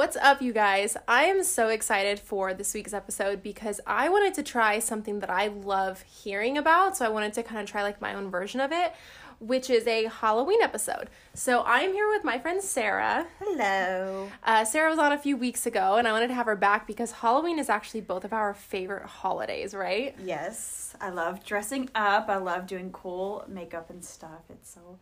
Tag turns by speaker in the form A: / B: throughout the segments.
A: What's up, you guys? I am so excited for this week's episode because I wanted to try something that I love hearing about. So I wanted to kind of try like my own version of it, which is a Halloween episode. So I'm here with my friend Sarah.
B: Hello.
A: Uh, Sarah was on a few weeks ago, and I wanted to have her back because Halloween is actually both of our favorite holidays, right?
B: Yes, I love dressing up. I love doing cool makeup and stuff. It's so.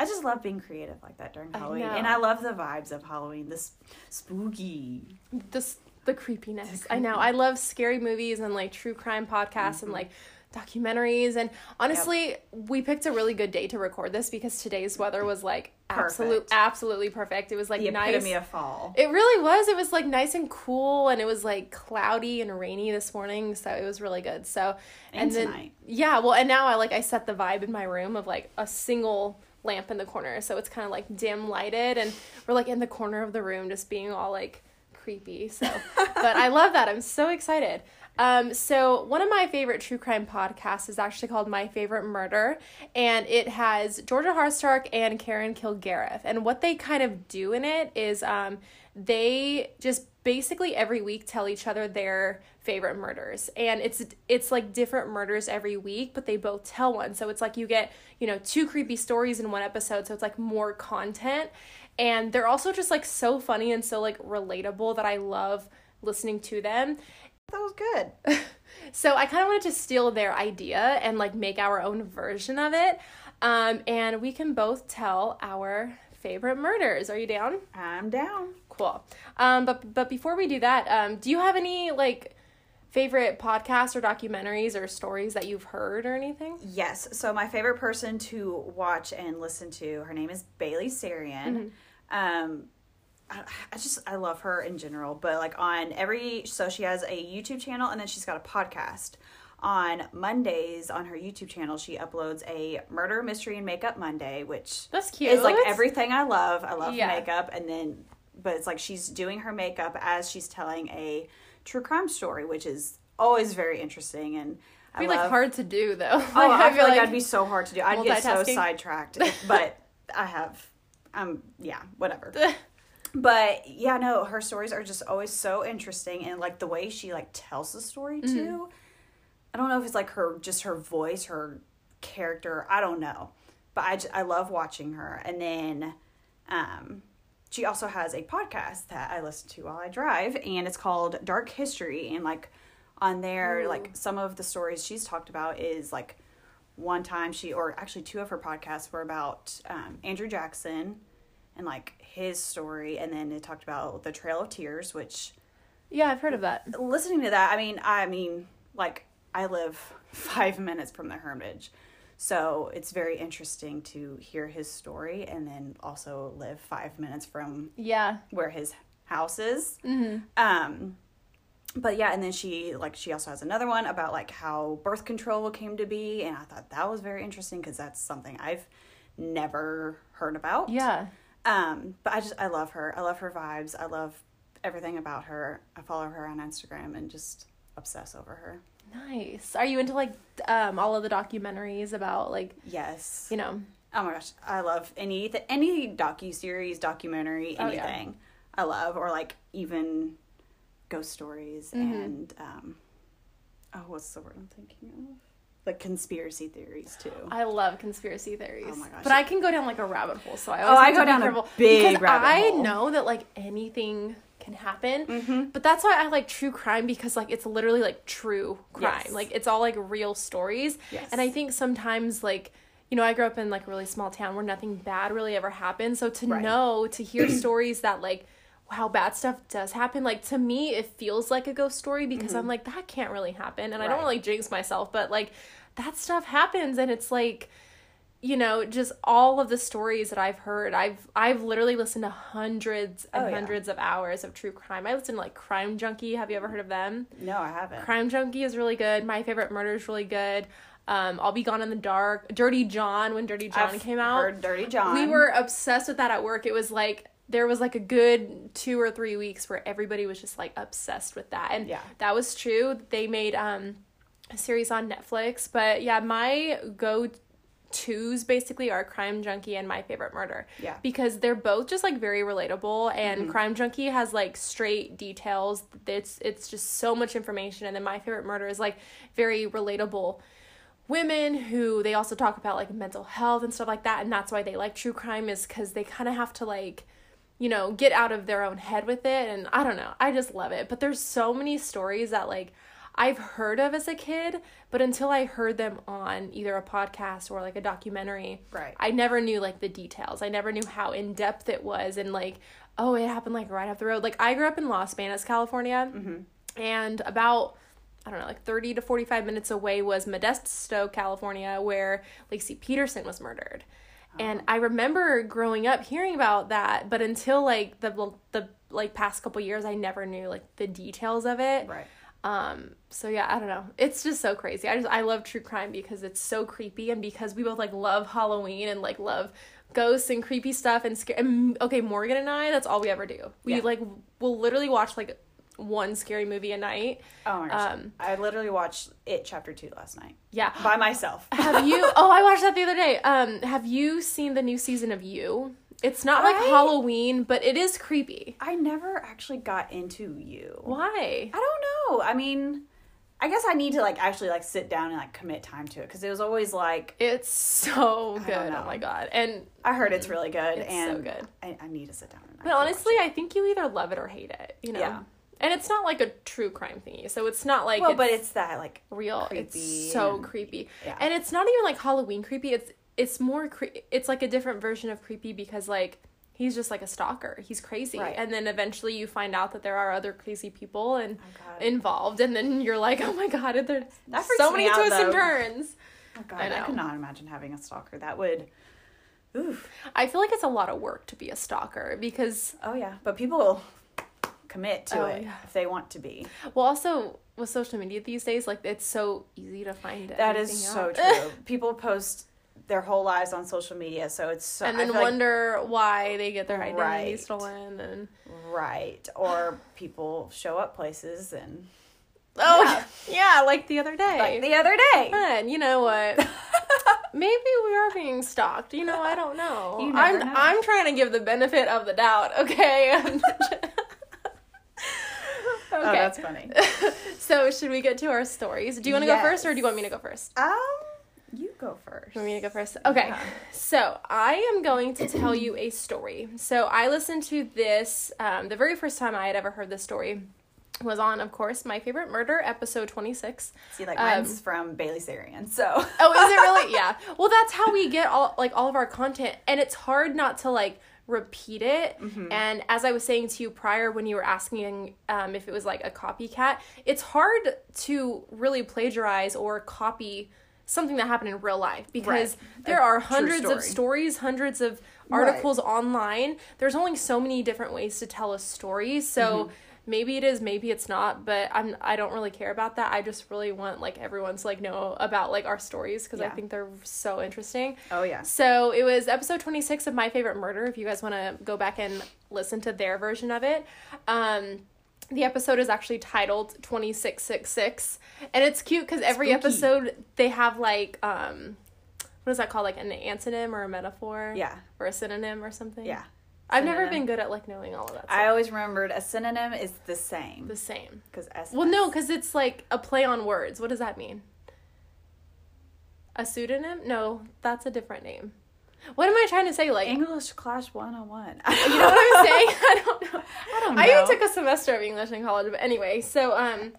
B: I just love being creative like that during
A: I
B: Halloween,
A: know.
B: and I love the vibes of Halloween. This spooky.
A: This the creepiness. I know. I love scary movies and like true crime podcasts and mm-hmm. like documentaries. And honestly, we picked a really good day to record this because today's weather was like absolute, absolutely perfect. It was like
B: The
A: nice.
B: epitome of fall.
A: It really was. It was like nice and cool, and it was like cloudy and rainy this morning, so it was really good. So
B: And
A: then
B: tonight.
A: yeah, well, and now I like I set the vibe in my room of like a single lamp in the corner, so it's kind of like dim lighted, and we're like in the corner of the room, just being all like creepy. So, but I love that. I'm so excited. Um, so one of my favorite true crime podcasts is actually called My Favorite Murder, and it has Georgia Hardstark and Karen Kilgariff. And what they kind of do in it is um, they just basically every week tell each other their favorite murders and it's it's like different murders every week but they both tell one so it's like you get you know two creepy stories in one episode so it's like more content and they're also just like so funny and so like relatable that i love listening to them
B: That was good.
A: so I kind of wanted to steal their idea and like make our own version of it. Um, and we can both tell our favorite murders. Are you down?
B: I'm down.
A: Cool. Um, but but before we do that, um, do you have any like favorite podcasts or documentaries or stories that you've heard or anything?
B: Yes. So my favorite person to watch and listen to, her name is Bailey Sarian. Um, I, I just I love her in general, but like on every so she has a YouTube channel and then she's got a podcast. On Mondays on her YouTube channel, she uploads a murder mystery and makeup Monday, which
A: That's cute.
B: is like everything I love. I love
A: Yeah.
B: makeup, and then but it's like she's doing her makeup as she's telling a true crime story, which is always very interesting and. I
A: It'd be like hard to do though. Like,
B: Oh, I feel like, that'd be so hard to do. I'd get so sidetracked. but I have, um, yeah, whatever. But yeah, no, her stories are just always so interesting, and like the way she like tells the story
A: Mm-hmm.
B: too. I don't know if it's like her just her voice, her character. I don't know, but I I love watching her. And then, um, she also has a podcast that I listen to while I drive, and it's called Dark History. And like on there, like some of the stories she's talked about is like one time she, or actually two of her podcasts were about um, Andrew Jackson and like his story, and then it talked about the Trail of Tears, which
A: yeah, I've heard of that.
B: listening to that, I mean, I mean, like I live five minutes from the Hermitage, so it's very interesting to hear his story, and then also live five minutes from
A: Yeah.
B: where his house is.
A: Mm-hmm.
B: Um, but yeah, and then she like she also has another one about like how birth control came to be, and I thought that was very interesting because that's something I've never heard about.
A: Yeah.
B: Um, but I just I love her. I love her vibes. I love everything about her. I follow her on Instagram and just obsess over her.
A: Nice. Are you into like um all of the documentaries about like
B: Yes.
A: you know
B: Oh my gosh, I love any any docu series, documentary,
A: Oh, yeah.
B: anything. I love or like even ghost stories
A: Mm-hmm.
B: and um oh what's the word I'm thinking of? Like conspiracy theories too.
A: I love conspiracy theories.
B: Oh my gosh.
A: But I can go down like a rabbit hole, so I
B: Oh, I go down a big
A: because
B: rabbit
A: I
B: hole.
A: know that like anything can happen.
B: Mm-hmm.
A: But that's why I like true crime because like it's literally like true crime.
B: Yes.
A: Like it's all like real stories.
B: Yes.
A: And I think sometimes like you know, I grew up in like a really small town where nothing bad really ever happened. So to
B: Right.
A: know, to hear stories that like wow, bad stuff does happen. Like to me, it feels like a ghost story because I'm like, that can't really happen. And I don't
B: Mm-hmm. Right.
A: want to like jinx myself, but like that stuff happens and it's like you know just all of the stories that i've heard i've i've literally listened to hundreds and
B: Oh, yeah.
A: hundreds of hours of true crime. I listen to like crime junkie. Have you ever heard of them?
B: No, I haven't.
A: crime junkie is really good. My favorite murder is really good. Um i'll be gone in the dark dirty john when dirty john
B: I've
A: came out.
B: Heard Dirty John.
A: we were obsessed with that at work. It was like there was like a good two or three weeks where everybody was just like obsessed with that. And
B: Yeah.
A: that was true. They made um a series on netflix. But yeah my go twos basically are Crime Junkie and My Favorite Murder.
B: Yeah.
A: Because they're both just like very relatable and mm-hmm. Crime Junkie has like straight details. It's it's just so much information and then My Favorite Murder is like very relatable women who they also talk about like mental health and stuff like that and that's why they like true crime is cuz they kind of have to like you know, get out of their own head with it and I don't know. I just love it. But there's so many stories that like I've heard of as a kid, but until I heard them on either a podcast or like a documentary,
B: Right.
A: I never knew like the details. I never knew how in depth it was and like, oh, it happened like right up the road. Like I grew up in Los Banos, California, mm-hmm. and about I don't know, like 30 to 45 minutes away was Modesto, California, where Laci Peterson was murdered. Oh. And I remember growing up hearing about that, but until like the the like past couple years I never knew like the details of it.
B: Right.
A: Um so yeah, I don't know. It's just so crazy. I just I love true crime because it's so creepy and because we both like love Halloween and like love ghosts and creepy stuff and scare and okay, Morgan and I, that's all we ever do. We
B: Yeah.
A: like will literally watch like one scary movie a night.
B: Oh my gosh.
A: Um,
B: I literally watched it chapter two last night
A: Yeah.
B: by myself.
A: Have you Oh, I watched that the other day. Um have you seen the new season of You? It's not like Halloween, but it is creepy.
B: I never actually got into you.
A: Why?
B: I don't know. I mean, I guess I need to like actually like sit down and like commit time to it because it was always like
A: It's so good. Oh my god. And
B: I heard it's really good
A: It's so good.
B: I, I need to sit down and.
A: But honestly. I think you either love it or hate it. You know.
B: Yeah.
A: And it's not like a true crime thingy, so it's not like
B: well,
A: it's
B: but it's that like
A: real.
B: creepy
A: It's so
B: and-
A: creepy,
B: yeah.
A: and it's not even like Halloween creepy. It's it's more cre- it's like a different version of creepy because like he's just like a stalker. He's crazy,
B: Right.
A: and then eventually you find out that there are other crazy people and
B: Oh,
A: involved, and then you're like, oh my god, there's
B: That
A: so many twists and turns.
B: oh god,
A: I
B: I, could not imagine having a stalker. That would. Oof.
A: I feel like it's a lot of work to be a stalker because
B: Oh yeah, but people will commit to
A: Oh,
B: it
A: yeah.
B: if they want to be.
A: well also with social media these days like it's so easy to find it.
B: That is so
A: out.
B: true. people post their whole lives on social media, so it's so.
A: and then
B: feel like-
A: wonder why they get their identity
B: Right.
A: stolen and
B: right, or people show up places and
A: oh
B: Yeah.
A: yeah, like the other day
B: like the other day.
A: Man, you know what maybe we are being stalked you know i don't know i'm
B: know.
A: i'm trying to give the benefit of the doubt okay okay
B: Oh, that's funny.
A: so should we get to our stories do you want to go first or do you want me to go first
B: Um, go first.
A: You want me to go first? Okay.
B: Yeah.
A: So I am going to tell you a story. So I listened to this um, the very first time I had ever heard this story was on, of course, my favorite murder episode twenty six.
B: See, like
A: Um,
B: mine's from Bailey Sarian, so.
A: Oh, is it really? yeah. Well, that's how we get all like all of our content, and it's hard not to like repeat it. And as I was saying to you prior, when you were asking um, if it was like a copycat, it's hard to really plagiarize or copy something that happened in real life because
B: Right.
A: there
B: A
A: are hundreds of stories, hundreds of
B: Right.
A: articles online. There's only so many different ways to tell a story, so.
B: Mm-hmm.
A: Maybe it is, maybe it's not, but I'm I don't really care about that. I just really want like everyone to like know about like our stories because I think they're so interesting.
B: Oh yeah.
A: So it was episode 26 of My Favorite Murder. If you guys want to go back and listen to their version of it, um, the episode is actually titled 2666, and it's cute because every
B: Spooky.
A: episode they have like um, what is that called? Like an antonym or a metaphor?
B: Yeah.
A: or a synonym or something.
B: Yeah.
A: I've never been good at like knowing all of that.
B: I always remembered a synonym is the same
A: the same.
B: because S.
A: Well, no, because it's like a play on words. What does that mean? A pseudonym? No, that's a different name. What am I trying to say? Like, know
B: English class 101.
A: you know what I'm saying? I don't know.
B: I don't
A: I even took a semester of English in college, but anyway, so um,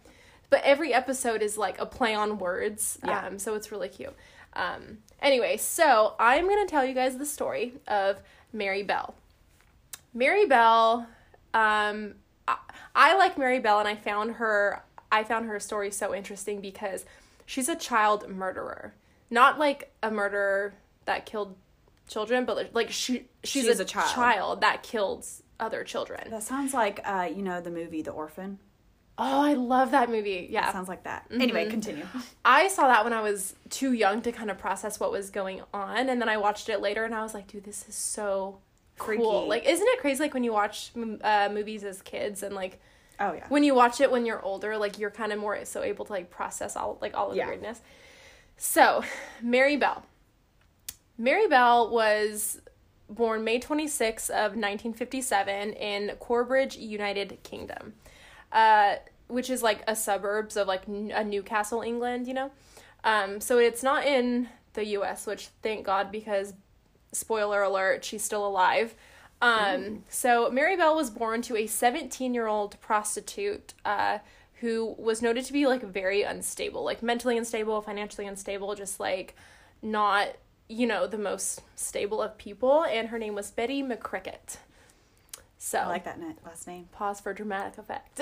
A: but every episode is like a play on words.
B: Yeah.
A: Um, so it's really cute. Um, anyway, so I'm gonna tell you guys the story of Mary Bell. Mary Bell, um, I, I like Mary Bell, and I found her. I found her story so interesting because she's a child murderer, not like a murderer that killed children, but like she she's,
B: She's
A: a,
B: a child.
A: child that killed other children.
B: That sounds like uh, you know the movie The Orphan.
A: Oh, I love that movie. Yeah.
B: That sounds like that. Anyway,
A: Mm-hmm.
B: continue.
A: I saw that when I was too young to kind of process what was going on, and then I watched it later, and I was like, "Dude, this is so
B: Freaky.
A: cool!" Like, isn't it crazy? Like when you watch uh, movies as kids, and like
B: Oh yeah.
A: when you watch it when you're older, like you're kind of more so able to like process all like all of
B: Yeah.
A: the weirdness. So, Mary Bell. Mary Bell was born May 26 of 1957 in Corbridge, United Kingdom, uh, which is like a suburbs of like a Newcastle, England. You know, um, so it's not in the U.S., which thank God because spoiler alert, she's still alive. Um, so Mary Bell was born to a 17 year old prostitute uh, who was noted to be like very unstable, like mentally unstable, financially unstable, just like not, you know, the most stable of people. And her name was Betty McCrickett. So
B: I like that last name.
A: pause for dramatic effect.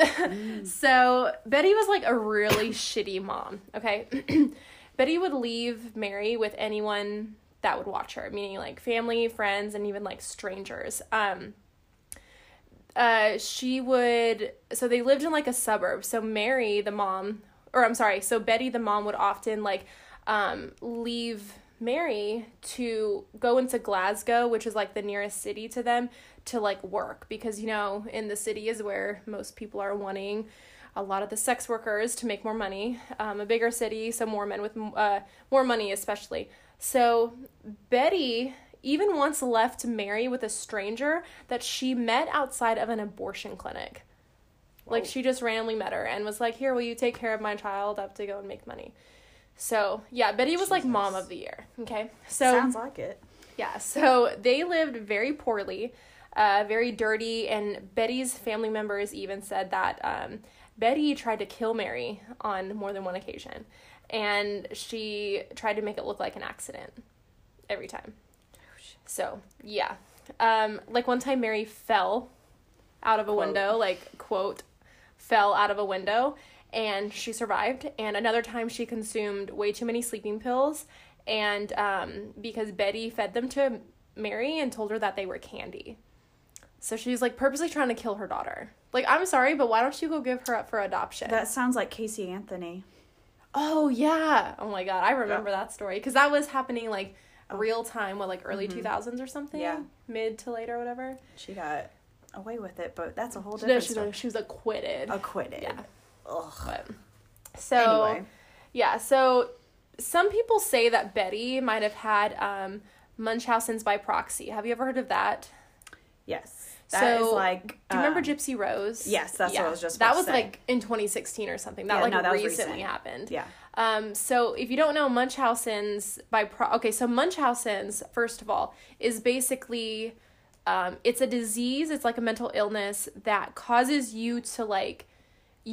A: so Betty was like a really shitty mom. Okay, Betty would leave Mary with anyone that would watch her, meaning like family, friends, and even like strangers. Um, uh, she would. So they lived in like a suburb. So Mary, the mom, or I'm sorry, so Betty, the mom, would often like um, leave Mary to go into Glasgow, which is like the nearest city to them, to like work because you know in the city is where most people are wanting a lot of the sex workers to make more money. Um, a bigger city, so more men with uh, more money, especially. So Betty even once left Mary with a stranger that she met outside of an abortion clinic. Like she just randomly met her and was like, "Here, will you take care of my child? I have to go and make money." So yeah, Betty was like mom of the year. Okay, so
B: Sounds like it.
A: yeah, so they lived very poorly, uh, very dirty, and Betty's family members even said that um, Betty tried to kill Mary on more than one occasion, and she tried to make it look like an accident every time. So yeah, um, like one time Mary fell out of a
B: Quote.
A: window, like quote, fell out of a window, and she survived. And another time she consumed way too many sleeping pills, and um, because Betty fed them to Mary and told her that they were candy. So she's like purposely trying to kill her daughter. Like, I'm sorry, but why don't you go give her up for adoption?
B: That sounds like Casey Anthony.
A: Oh yeah. Oh my god, I remember that story because that was happening like real time, what like early two thousands or something.
B: Yeah.
A: mid to late or whatever.
B: She got away with it, but that's a whole
A: No,
B: different
A: she
B: story.
A: was, she was acquitted.
B: Acquitted.
A: Yeah.
B: Ugh.
A: But so
B: Anyway.
A: yeah, so some people say that Betty might have had um, Munchausen's by proxy. Have you ever heard of that?
B: Yes. That is
A: So,
B: like.
A: Do you remember
B: um,
A: Gypsy Rose?
B: yes, that's what I was just
A: That was like in 2016 or something. That
B: Yeah,
A: like
B: no, that
A: recently
B: recent.
A: happened.
B: Yeah.
A: Um, so if you don't know Munchausen's by pro- okay, so Munchausen's first of all is basically um, it's a disease. It's like a mental illness that causes you to like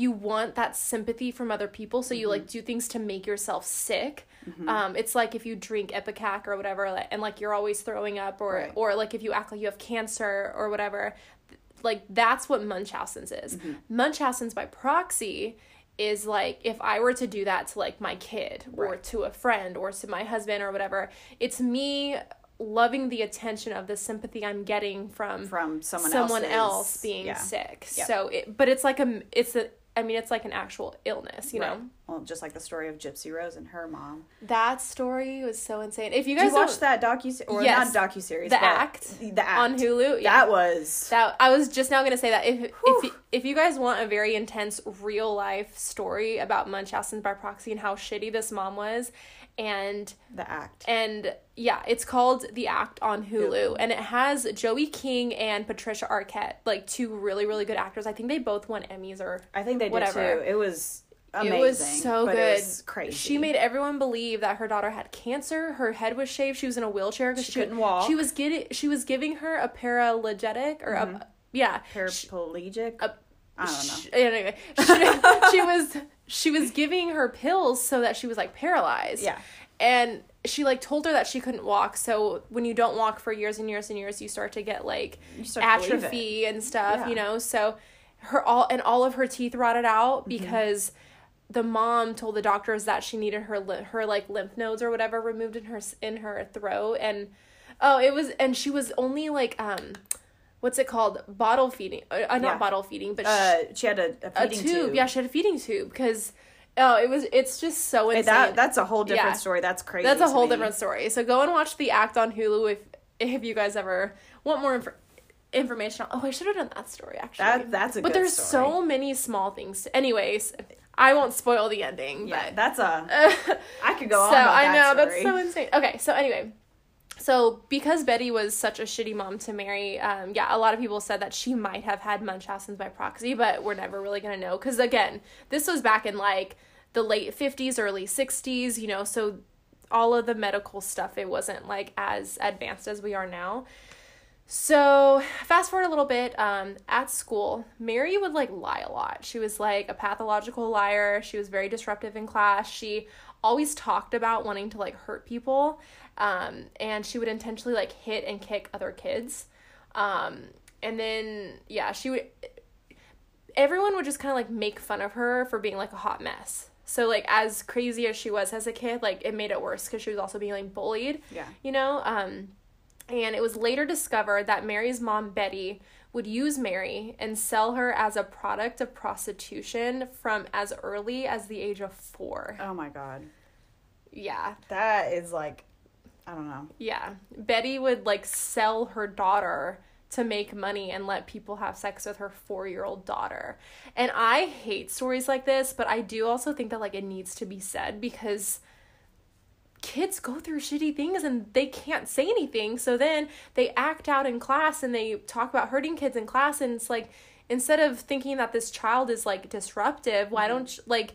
A: you want that sympathy from other people, so
B: Mm-hmm.
A: you like do things to make yourself sick. Um, it's like if you drink Ipecac or whatever, like, and like you're always throwing up, or
B: Right.
A: or like if you act like you have cancer or whatever. Like that's what Munchausen's is. Munchausen's by proxy is like if I were to do that to like my kid or
B: Right.
A: to a friend or to my husband or whatever, it's me loving the attention of the sympathy I'm getting from
B: From someone,
A: someone
B: else's-
A: else being
B: yeah.
A: sick.
B: Yep.
A: So it but it's like a it's a I mean it's like an actual illness, you
B: Right.
A: know.
B: Well, just like the story of Gypsy Rose and her mom.
A: That story was so insane. If you guys
B: you watch
A: don't-
B: that docu or
A: Yes.
B: not docu series?
A: The Act
B: The act
A: on Hulu, yeah.
B: That was
A: That I was just now gonna say that if
B: Whew.
A: if if you guys want a very intense real life story about Munchausen by proxy and how shitty this mom was, and
B: the act.
A: and yeah, it's called The Act on Hulu, and it has Joey King and Patricia Arquette, like two really really good actors. I think they both won Emmys or
B: I think they did
A: whatever.
B: too. It was amazing.
A: It was so good.
B: It was crazy.
A: She made everyone believe that her daughter had cancer. Her head was shaved. She was in a wheelchair because
B: She couldn't walk.
A: She was getting. She was giving her a paralegetic or a mm-hmm. yeah.
B: paraplegic.
A: a-
B: I don't know.
A: sh- Anyway, she, she was she was giving her pills so that she was like paralyzed.
B: Yeah.
A: And she like told her that she couldn't walk. So when you don't walk for years and years and years, you start to get like
B: start to believe it.
A: atrophy and stuff.
B: Yeah.
A: You know. So her all and all of her teeth rotted out
B: Mm-hmm.
A: because the mom told the doctors that she needed her her like lymph nodes or whatever removed in her in her throat and oh it was and she was only like um what's it called bottle feeding uh, uh, not
B: Yeah.
A: bottle feeding but
B: Uh, she had a, a
A: a
B: feeding
A: tube. Yeah, she had a feeding tube because oh, it was it's just so
B: Hey,
A: insane.
B: that that's a whole different
A: Yeah.
B: story. That's crazy.
A: That's a whole
B: me.
A: different story. So go and watch the act on Hulu if if you guys ever want more inf- information. Oh, I should have done that story actually.
B: That that's a
A: but there's
B: story.
A: so many small things. Anyways, I won't spoil the ending.
B: Yeah,
A: but
B: that's a. I could go on
A: so I know
B: story.
A: that's so insane. Okay, so anyway, so because Betty was such a shitty mom to Mary, um, yeah, a lot of people said that she might have had Munchausen's by proxy, but we're never really gonna know because again, this was back in like the late fifties, early sixties, you know, so all of the medical stuff it wasn't like as advanced as we are now. So fast forward a little bit, um, at school, Mary would like lie a lot. She was like a pathological liar. She was very disruptive in class. She always talked about wanting to like hurt people, um, and she would intentionally like hit and kick other kids. Um, and then yeah, she would. Everyone would just kind of like make fun of her for being like a hot mess. So like as crazy as she was as a kid, like it made it worse because she was also being like bullied.
B: Yeah.
A: You know. Um, and it was later discovered that Mary's mom, Betty, would use Mary and sell her as a product of prostitution from as early as the age of four.
B: Oh my god.
A: Yeah.
B: That is like I don't know.
A: Yeah. Betty would like sell her daughter to make money and let people have sex with her four year old daughter. And I hate stories like this, but I do also think that like it needs to be said because kids go through shitty things and they can't say anything. So then they act out in class and they talk about hurting kids in class. And it's like, instead of thinking that this child is like disruptive, why mm-hmm. don't you, like,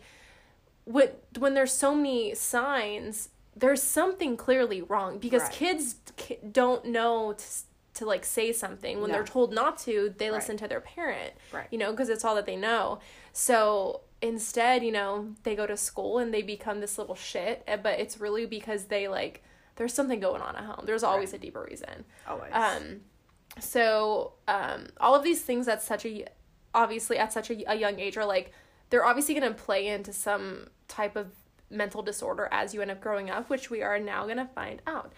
A: when, when there's so many signs, there's something clearly wrong because
B: Right.
A: kids ki- don't know to, to like say something when
B: No.
A: they're told not to they
B: Right.
A: listen to their parent
B: Right.
A: you know because it's all that they know so instead you know they go to school and they become this little shit eh, but it's really because they like there's something going on at home there's always a deeper reason
B: Always.
A: um so um all of these things at such a obviously at such a, a young age are like they're obviously going to play into some type of mental disorder as you end up growing up which we are now going to find out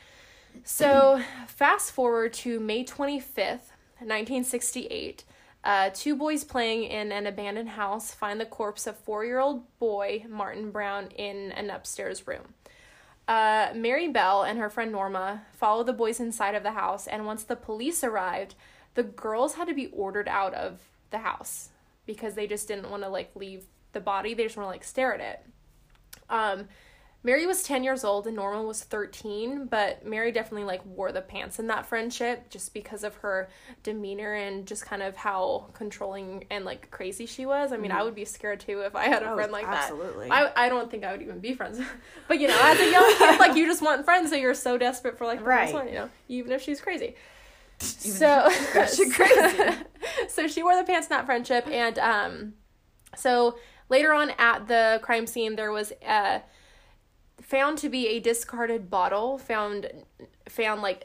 A: so fast forward to may 25th 1968 uh, two boys playing in an abandoned house find the corpse of four-year-old boy martin brown in an upstairs room uh, Mary Bell and her friend Norma follow the boys inside of the house, and once the police arrived, the girls had to be ordered out of the house because they just didn't want to like leave the body. They just want to like stare at it. Um, Mary was 10 years old and Norma was 13, but Mary definitely like wore the pants in that friendship just because of her demeanor and just kind of how controlling and like crazy she was. I mean, I would be scared too if I had a
B: Oh,
A: friend like
B: absolutely.
A: that. I, I don't think I would even be friends. but you know, as a young kid, like you just want friends, so you're so desperate for like the
B: Right.
A: one, you know, even if she's crazy.
B: Even
A: so
B: she's crazy.
A: so she wore the pants in that friendship, and um, so later on at the crime scene, there was uh found to be a discarded bottle found found like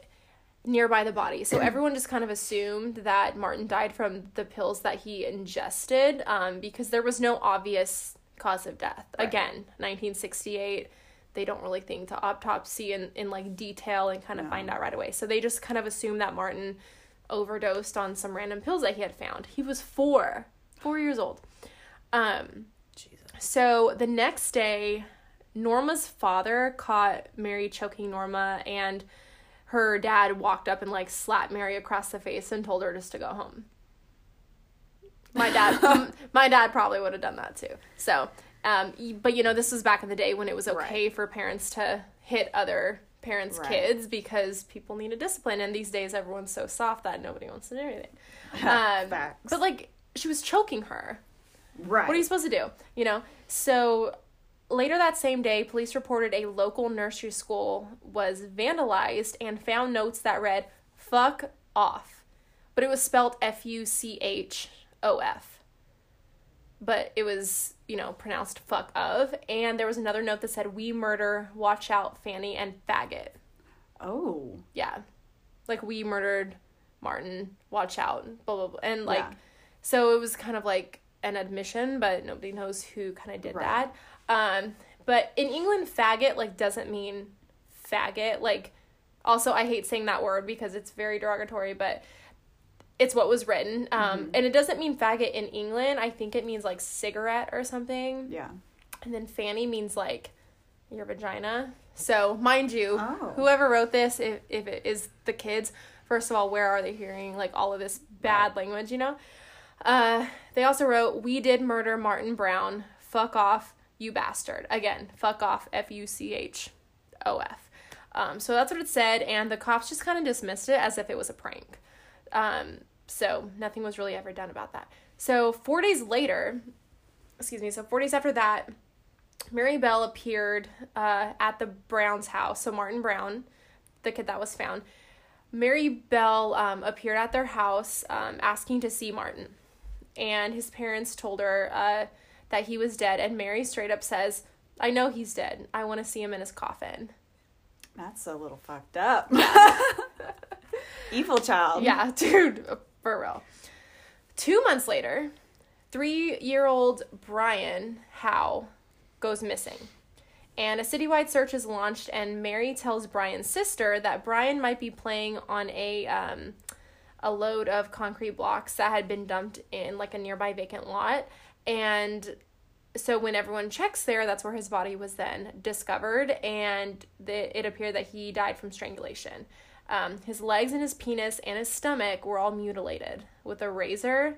A: nearby the body. So everyone just kind of assumed that Martin died from the pills that he ingested um, because there was no obvious cause of death.
B: Right.
A: Again, 1968, they don't really think to autopsy in, in like detail and kind of
B: No.
A: find out right away. So they just kind of assumed that Martin overdosed on some random pills that he had found. He was four, four years old. Um. So the next day, Norma's father caught Mary choking Norma, and her dad walked up and like slapped Mary across the face and told her just to go home. My dad, my dad probably would have done that too. So, um, but you know, this was back in the day when it was okay for parents to hit other parents'
B: Right.
A: kids because people needed discipline, and these days everyone's so soft that nobody wants to do anything. Um,
B: Facts.
A: but like, she was choking her.
B: Right.
A: What are you supposed to do? You know? So later that same day, police reported a local nursery school was vandalized and found notes that read, fuck off. But it was spelled F U C H O F. But it was, you know, pronounced fuck of. And there was another note that said, We murder, watch out, Fanny, and faggot.
B: oh.
A: Yeah. Like, we murdered Martin, watch out, blah, blah, blah. And, like,
B: Yeah.
A: so it was kind of like an admission, but nobody knows who kind of did
B: Right.
A: that. Um, but in England, faggot like doesn't mean faggot. Like, also I hate saying that word because it's very derogatory, but it's what was written. Um,
B: Mm-hmm.
A: and it doesn't mean faggot in England. I think it means like cigarette or something.
B: Yeah.
A: And then fanny means like your vagina. So, mind you,
B: Oh.
A: whoever wrote this, if, if it is the kids, first of all, where are they hearing like all of this bad language, you know? Uh, they also wrote, We did murder Martin Brown. Fuck off, you bastard. Again, fuck off, F U C H O F. Um, so that's what it said, and the cops just kind of dismissed it as if it was a prank. Um, so nothing was really ever done about that. So four days later, excuse me, so four days after that, Mary Bell appeared uh, at the Brown's house. So Martin Brown, the kid that was found, Mary Bell um, appeared at their house um, asking to see Martin. And his parents told her uh, that he was dead. And Mary straight up says, I know he's dead. I want to see him in his coffin.
B: That's a little fucked up. Evil child.
A: Yeah, dude, for real. Two months later, three year old Brian Howe goes missing. And a citywide search is launched, and Mary tells Brian's sister that Brian might be playing on a um, a load of concrete blocks that had been dumped in like a nearby vacant lot. And so when everyone checks there, that's where his body was then discovered, and the, it appeared that he died from strangulation. Um, his legs and his penis and his stomach were all mutilated with a razor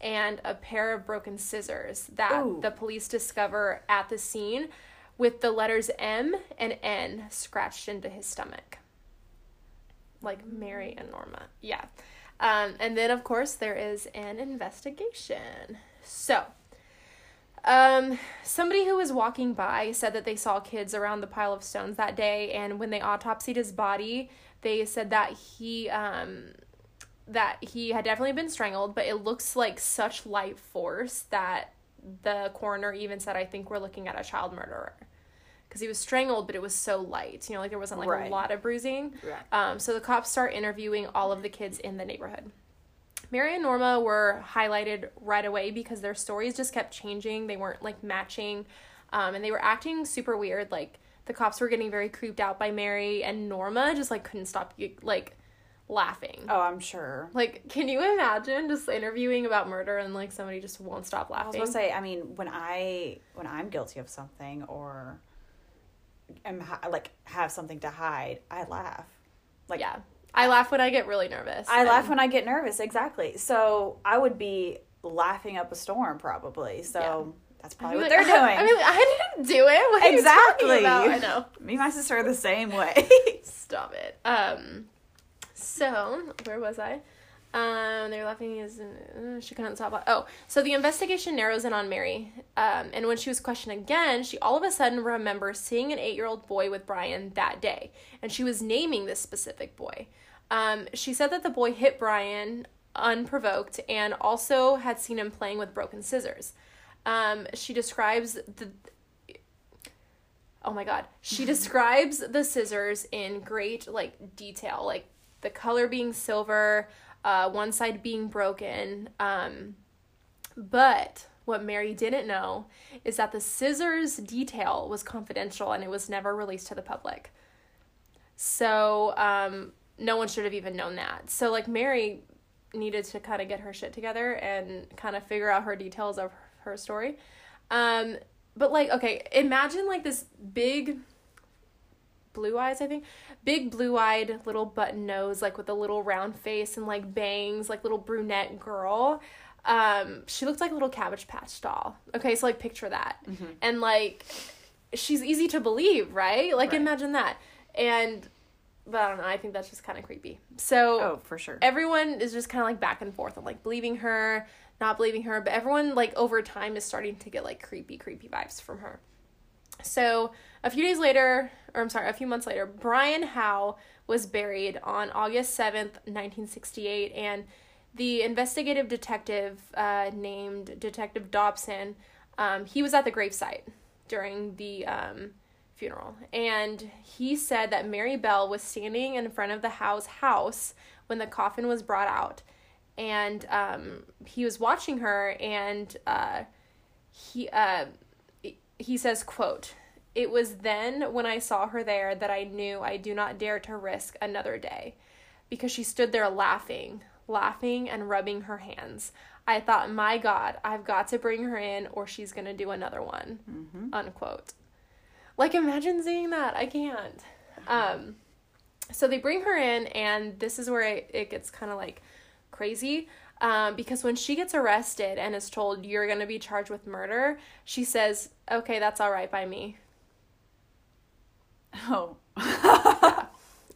A: and a pair of broken scissors that
B: Ooh.
A: the police discover at the scene with the letters M and N scratched into his stomach. Like Mary and Norma. Yeah. Um, and then, of course, there is an investigation. So, um, somebody who was walking by said that they saw kids around the pile of stones that day, and when they autopsied his body, they said that he um that he had definitely been strangled, but it looks like such light force that the coroner even said, "I think we're looking at a child murderer." Because he was strangled, but it was so light, you know, like there wasn't like
B: Right.
A: a lot of bruising. Um, so the cops start interviewing all of the kids in the neighborhood. Mary and Norma were highlighted right away because their stories just kept changing. They weren't like matching, um, and they were acting super weird. Like the cops were getting very creeped out by Mary, and Norma just like couldn't stop like laughing.
B: Oh, I'm sure.
A: Like, can you imagine just interviewing about murder and like somebody just won't stop laughing?
B: I was gonna say, I mean, when I when I'm guilty of something or am like have something to hide, I laugh. Like
A: yeah, I laugh when I get really nervous.
B: I
A: and-
B: laugh when I get nervous. Exactly. So I would be laughing up a storm probably. So
A: Yeah.
B: that's probably what
A: like,
B: they're doing.
A: I mean, I didn't do it. What are you
B: Exactly.
A: I know.
B: Me and my sister are the same way.
A: Stop it. Um, so where was I? Um, they're laughing. Is uh, she couldn't stop? Oh, so the investigation narrows in on Mary. Um, and when she was questioned again, she all of a sudden remembers seeing an eight-year-old boy with Brian that day, and she was naming this specific boy. Um, she said that the boy hit Brian unprovoked and also had seen him playing with broken scissors. Um, she describes the oh my god she describes the scissors in great like detail like the color being silver uh, one side being broken. Um, but what mary didn't know is that the scissors detail was confidential and it was never released to the public. So um, no one should have even known that. So like mary needed to kind of get her shit together and kind of figure out her details of her story. Um, but like okay imagine like this big blue eyes i think. Big blue-eyed little button nose like with a little round face and like bangs like little brunette girl. Um she looked like a little cabbage patch doll. Okay so like picture that. And like she's easy to believe right? Like
B: Right.
A: imagine that. And but i don't know i think that's just kind of creepy. So
B: oh, for sure.
A: everyone is just kind of like back and forth on like believing her, not believing her, but everyone like over time is starting to get like creepy, creepy vibes from her. So a few days later, or I'm sorry, a few months later, Brian Howe was buried on August 7th, 1968, and the investigative detective uh, named Detective Dobson, um, he was at the gravesite during the um, funeral, and he said that Mary Bell was standing in front of the Howe's house when the coffin was brought out, and um, he was watching her, and uh, he uh, he says, "quote." It was then when I saw her there that I knew I do not dare to risk another day because she stood there laughing, laughing and rubbing her hands. I thought, my God, I've got to bring her in or she's going to do another one. Unquote. Like, imagine seeing that. I can't. Um, so they bring her in, and this is where it, it gets kind of like crazy. Um, because when she gets arrested and is told you're going to be charged with murder, she says, okay, that's all right by me.
B: Oh.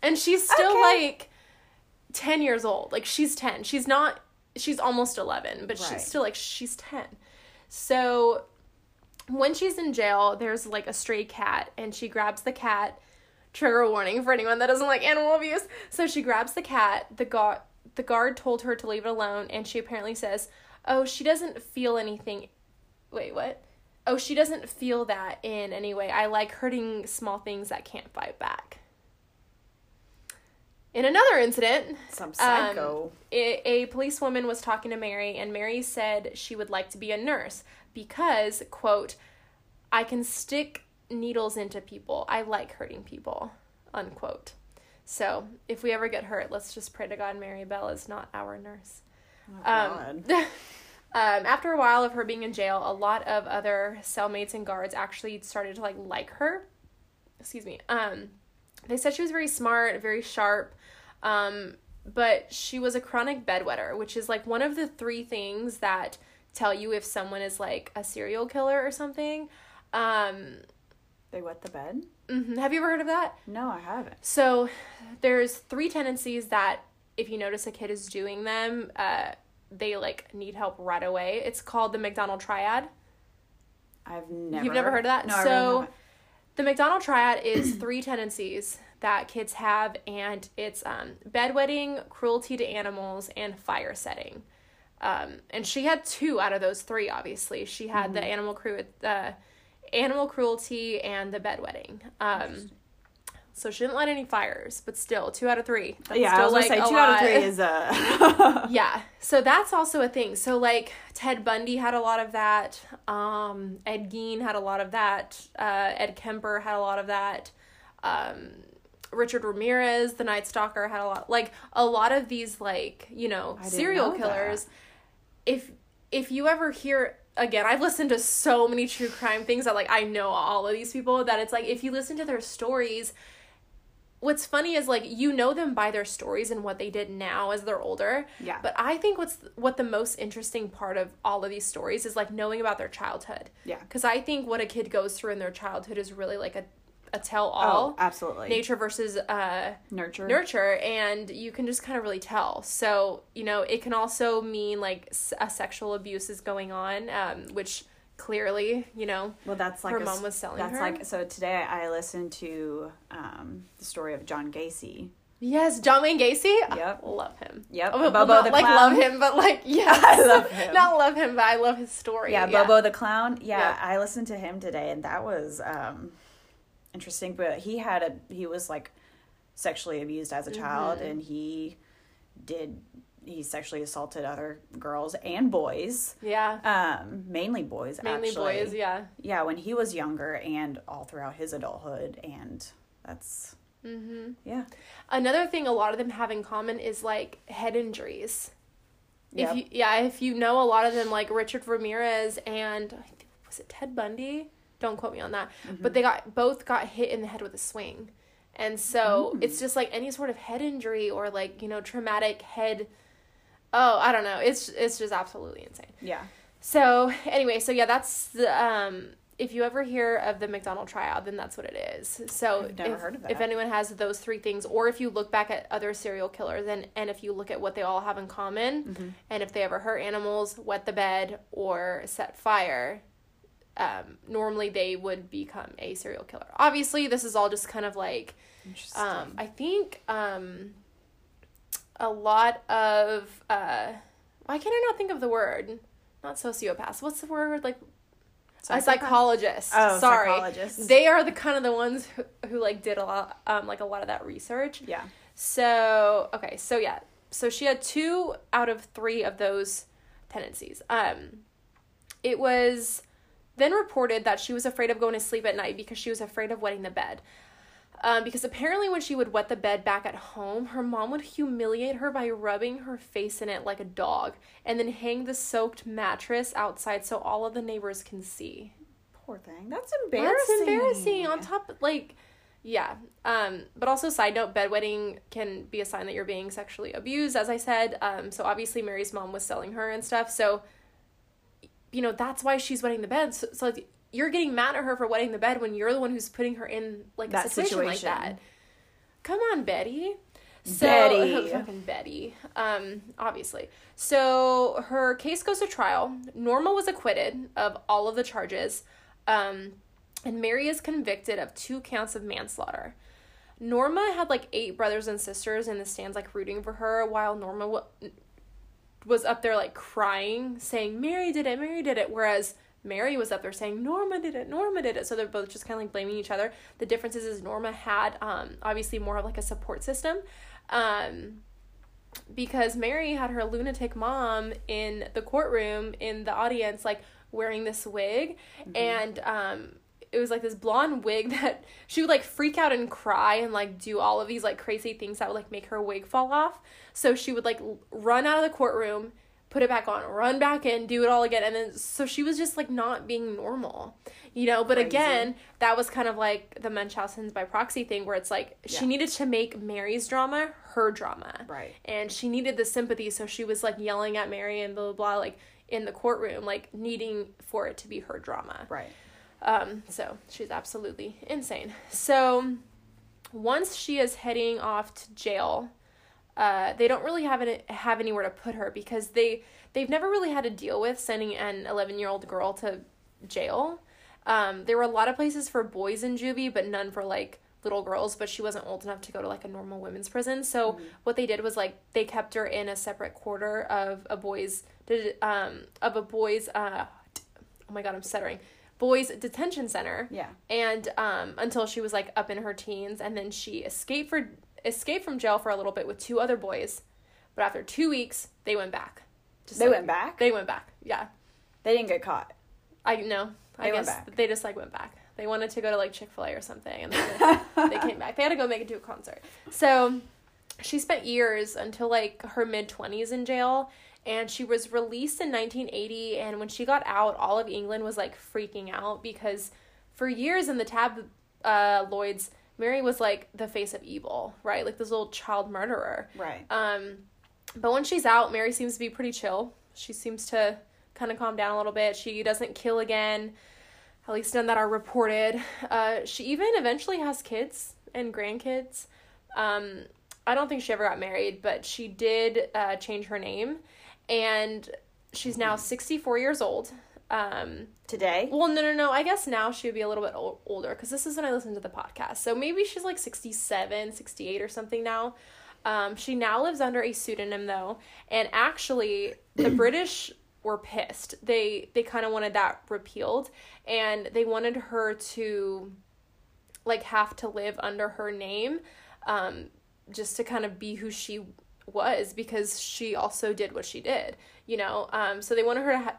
A: And she's still
B: Okay.
A: like 10 years old. Like she's 10. She's not she's almost 11, but
B: Right.
A: she's still like she's 10. So when she's in jail, there's like a stray cat and she grabs the cat. Trigger warning for anyone that doesn't like animal abuse. So she grabs the cat. The guard the guard told her to leave it alone and she apparently says, "Oh, she doesn't feel anything." Wait, what? Oh, she doesn't feel that in any way. I like hurting small things that can't fight back. In another incident,
B: Some
A: um,
B: psycho.
A: a, a policewoman was talking to Mary, and Mary said she would like to be a nurse because, quote, I can stick needles into people. I like hurting people, unquote. So if we ever get hurt, let's just pray to God Mary Bell is not our nurse.
B: oh,
A: Um,
B: God.
A: um, after a while of her being in jail, a lot of other cellmates and guards actually started to like like her. Excuse me. Um, they said she was very smart, very sharp, um, but she was a chronic bedwetter, which is like one of the three things that tell you if someone is like a serial killer or something. Um,
B: They wet the bed?
A: mhm. Have you ever heard of that?
B: No, I haven't.
A: So there's three tendencies that if you notice a kid is doing them, uh, they like need help right away. It's called the McDonald triad.
B: I've never.
A: You've never heard of that?
B: No,
A: so the McDonald triad is three tendencies that kids have, and it's um, bedwetting, cruelty to animals, and fire setting. Um, and she had two out of those three. Obviously, she had
B: Mm-hmm.
A: the animal cru- uh, animal cruelty and the bedwetting. Um, so she didn't light any fires, but still, two out of three. That's
B: yeah, I
A: still,
B: was gonna
A: like,
B: say
A: a
B: two out of
A: lot.
B: three is uh
A: yeah so that's also a thing. So like ted bundy had a lot of that. Um ed gein had a lot of that. Uh ed kemper had a lot of that. Um richard ramirez the night stalker had a lot like a lot of these like you know serial
B: know
A: killers. If if you ever hear again i've listened to so many true crime things that like i know all of these people that it's like if you listen to their stories what's funny is like you know them by their stories and what they did now as they're older
B: Yeah.
A: but i think what's what the most interesting part of all of these stories is like knowing about their childhood
B: Yeah.
A: because i think what a kid goes through in their childhood is really like a, a tell all.
B: Oh, absolutely.
A: nature versus uh
B: Nurture.
A: nurture and you can just kind of really tell so you know it can also mean like a sexual abuse is going on um which clearly you know
B: Well, that's like
A: her
B: a
A: mom was selling
B: That's
A: her.
B: like so. Today I listened to um, the story of John Gacy.
A: yes john wayne gacy
B: Yep.
A: love him
B: Yep.
A: Oh, well,
B: Bobo
A: not
B: the
A: like
B: Clown.
A: love him but like yeah,
B: I love him.
A: not love him but i love his story
B: Yeah, Bobo the clown. Yeah,
A: Yeah.
B: I listened to him today, and that was um, interesting. But he had a he was like sexually abused as a child,
A: Mm-hmm.
B: and he did he sexually assaulted other girls and boys,
A: yeah
B: um, mainly boys.
A: mainly
B: actually.
A: boys yeah
B: Yeah, when he was younger, and all throughout his adulthood, and that's
A: mm-hmm.
B: yeah.
A: another thing a lot of them have in common is like head injuries
B: Yep.
A: if you yeah if you know a lot of them like richard ramirez and was it ted bundy don't quote me on that
B: Mm-hmm.
A: but they got both got hit in the head with a swing and so
B: Mm.
A: it's just like any sort of head injury or like you know traumatic head oh i don't know it's it's just absolutely insane
B: yeah.
A: so anyway, so yeah, that's the um if you ever hear of the McDonald triad, then that's what it is. So if,
B: heard of
A: if anyone has those three things, or if you look back at other serial killers and, and if you look at what they all have in common,
B: Mm-hmm.
A: and if they ever hurt animals, wet the bed, or set fire, um, normally they would become a serial killer. Obviously, this is all just kind of like um, I think um, a lot of uh, why can't I not think of the word? Not sociopaths. What's the word? Like a psychologist.
B: Oh,
A: sorry.
B: psychologists.
A: They are the kind of the ones who, who like did a lot, um, like a lot of that research.
B: Yeah.
A: So okay, so yeah, so she had two out of three of those tendencies. Um, it was then reported that she was afraid of going to sleep at night because she was afraid of wetting the bed. Um, because apparently, when she would wet the bed back at home, her mom would humiliate her by rubbing her face in it like a dog and then hang the soaked mattress outside so all of the neighbors can see.
B: Poor thing. That's embarrassing.
A: That's embarrassing. On top, like, yeah. Um, but also, side note, bedwetting can be a sign that you're being sexually abused, as I said. Um, so obviously, Mary's mom was selling her and stuff. So, you know, that's why she's wetting the bed. So, so like, you're getting mad at her for wetting the bed when you're the one who's putting her in like
B: That
A: a situation,
B: situation.
A: like that. Come on, Betty. So,
B: Betty.
A: fucking Betty. Um, obviously. So her case goes to trial. Norma was acquitted of all of the charges. Um, and Mary is convicted of two counts of manslaughter. Norma had like eight brothers and sisters in the stands, like rooting for her, while Norma wa was up there like crying, saying, Mary did it, Mary did it. Whereas Mary was up there saying, Norma did it, Norma did it. So they're both just kind of like blaming each other. The difference is, is Norma had um, obviously more of like a support system. Um, because Mary had her lunatic mom in the courtroom in the audience, like wearing this wig, and um, it was like this blonde wig that she would like freak out and cry and like do all of these like crazy things that would like make her wig fall off. So she would like run out of the courtroom, put it back on, run back in, do it all again, and then so she was just like not being normal, you know. But
B: Crazy.
A: again, that was kind of like the Munchausen's by proxy thing, where it's like she
B: Yeah.
A: needed to make Mary's drama her drama,
B: Right.
A: and she needed the sympathy so she was like yelling at mary and blah blah blah like in the courtroom like needing for it to be her drama
B: Right.
A: um so she's absolutely insane so once she is heading off to jail uh they don't really have any, have anywhere to put her because they they've never really had to deal with sending an 11 year old girl to jail. Um there were a lot of places for boys in juvie but none for like little girls but she wasn't old enough to go to like a normal women's prison. So what they did was like they kept her in a separate quarter of a boys did um of a boys uh oh my god i'm stuttering boys detention center.
B: Yeah.
A: and um until she was like up in her teens and then she escaped for escaped from jail for a little bit with two other boys but after two weeks they went back. Just
B: They
A: like-
B: went back.
A: they went back yeah.
B: They didn't get caught.
A: i know i
B: They went
A: guess they just like went back. They wanted to go to like chick-fil-a or something and then they came back. They had to go make it to a concert. So she spent years until like her mid 20s in jail and she was released in 1980 and when she got out all of england was like freaking out because for years in the tab uh lloyd's mary was like the face of evil right? Like this little child murderer.
B: Right.
A: um but when she's out mary seems to be pretty chill. She seems to kind of calm down a little bit. She doesn't kill again at least none that are reported. Uh she even eventually has kids and grandkids. Um i don't think she ever got married but she did uh change her name. And she's now 64 years old um
B: Today.
A: well, no, no, no. I guess now she would be a little bit ol- older because this is when I listened to the podcast. So maybe she's like 67, 68 or something now. Um, she now lives under a pseudonym though, and actually the British were pissed. They they kind of wanted that repealed, and they wanted her to like have to live under her name, um, just to kind of be who she was because she also did what she did, you know. Um, so they wanted her to ha-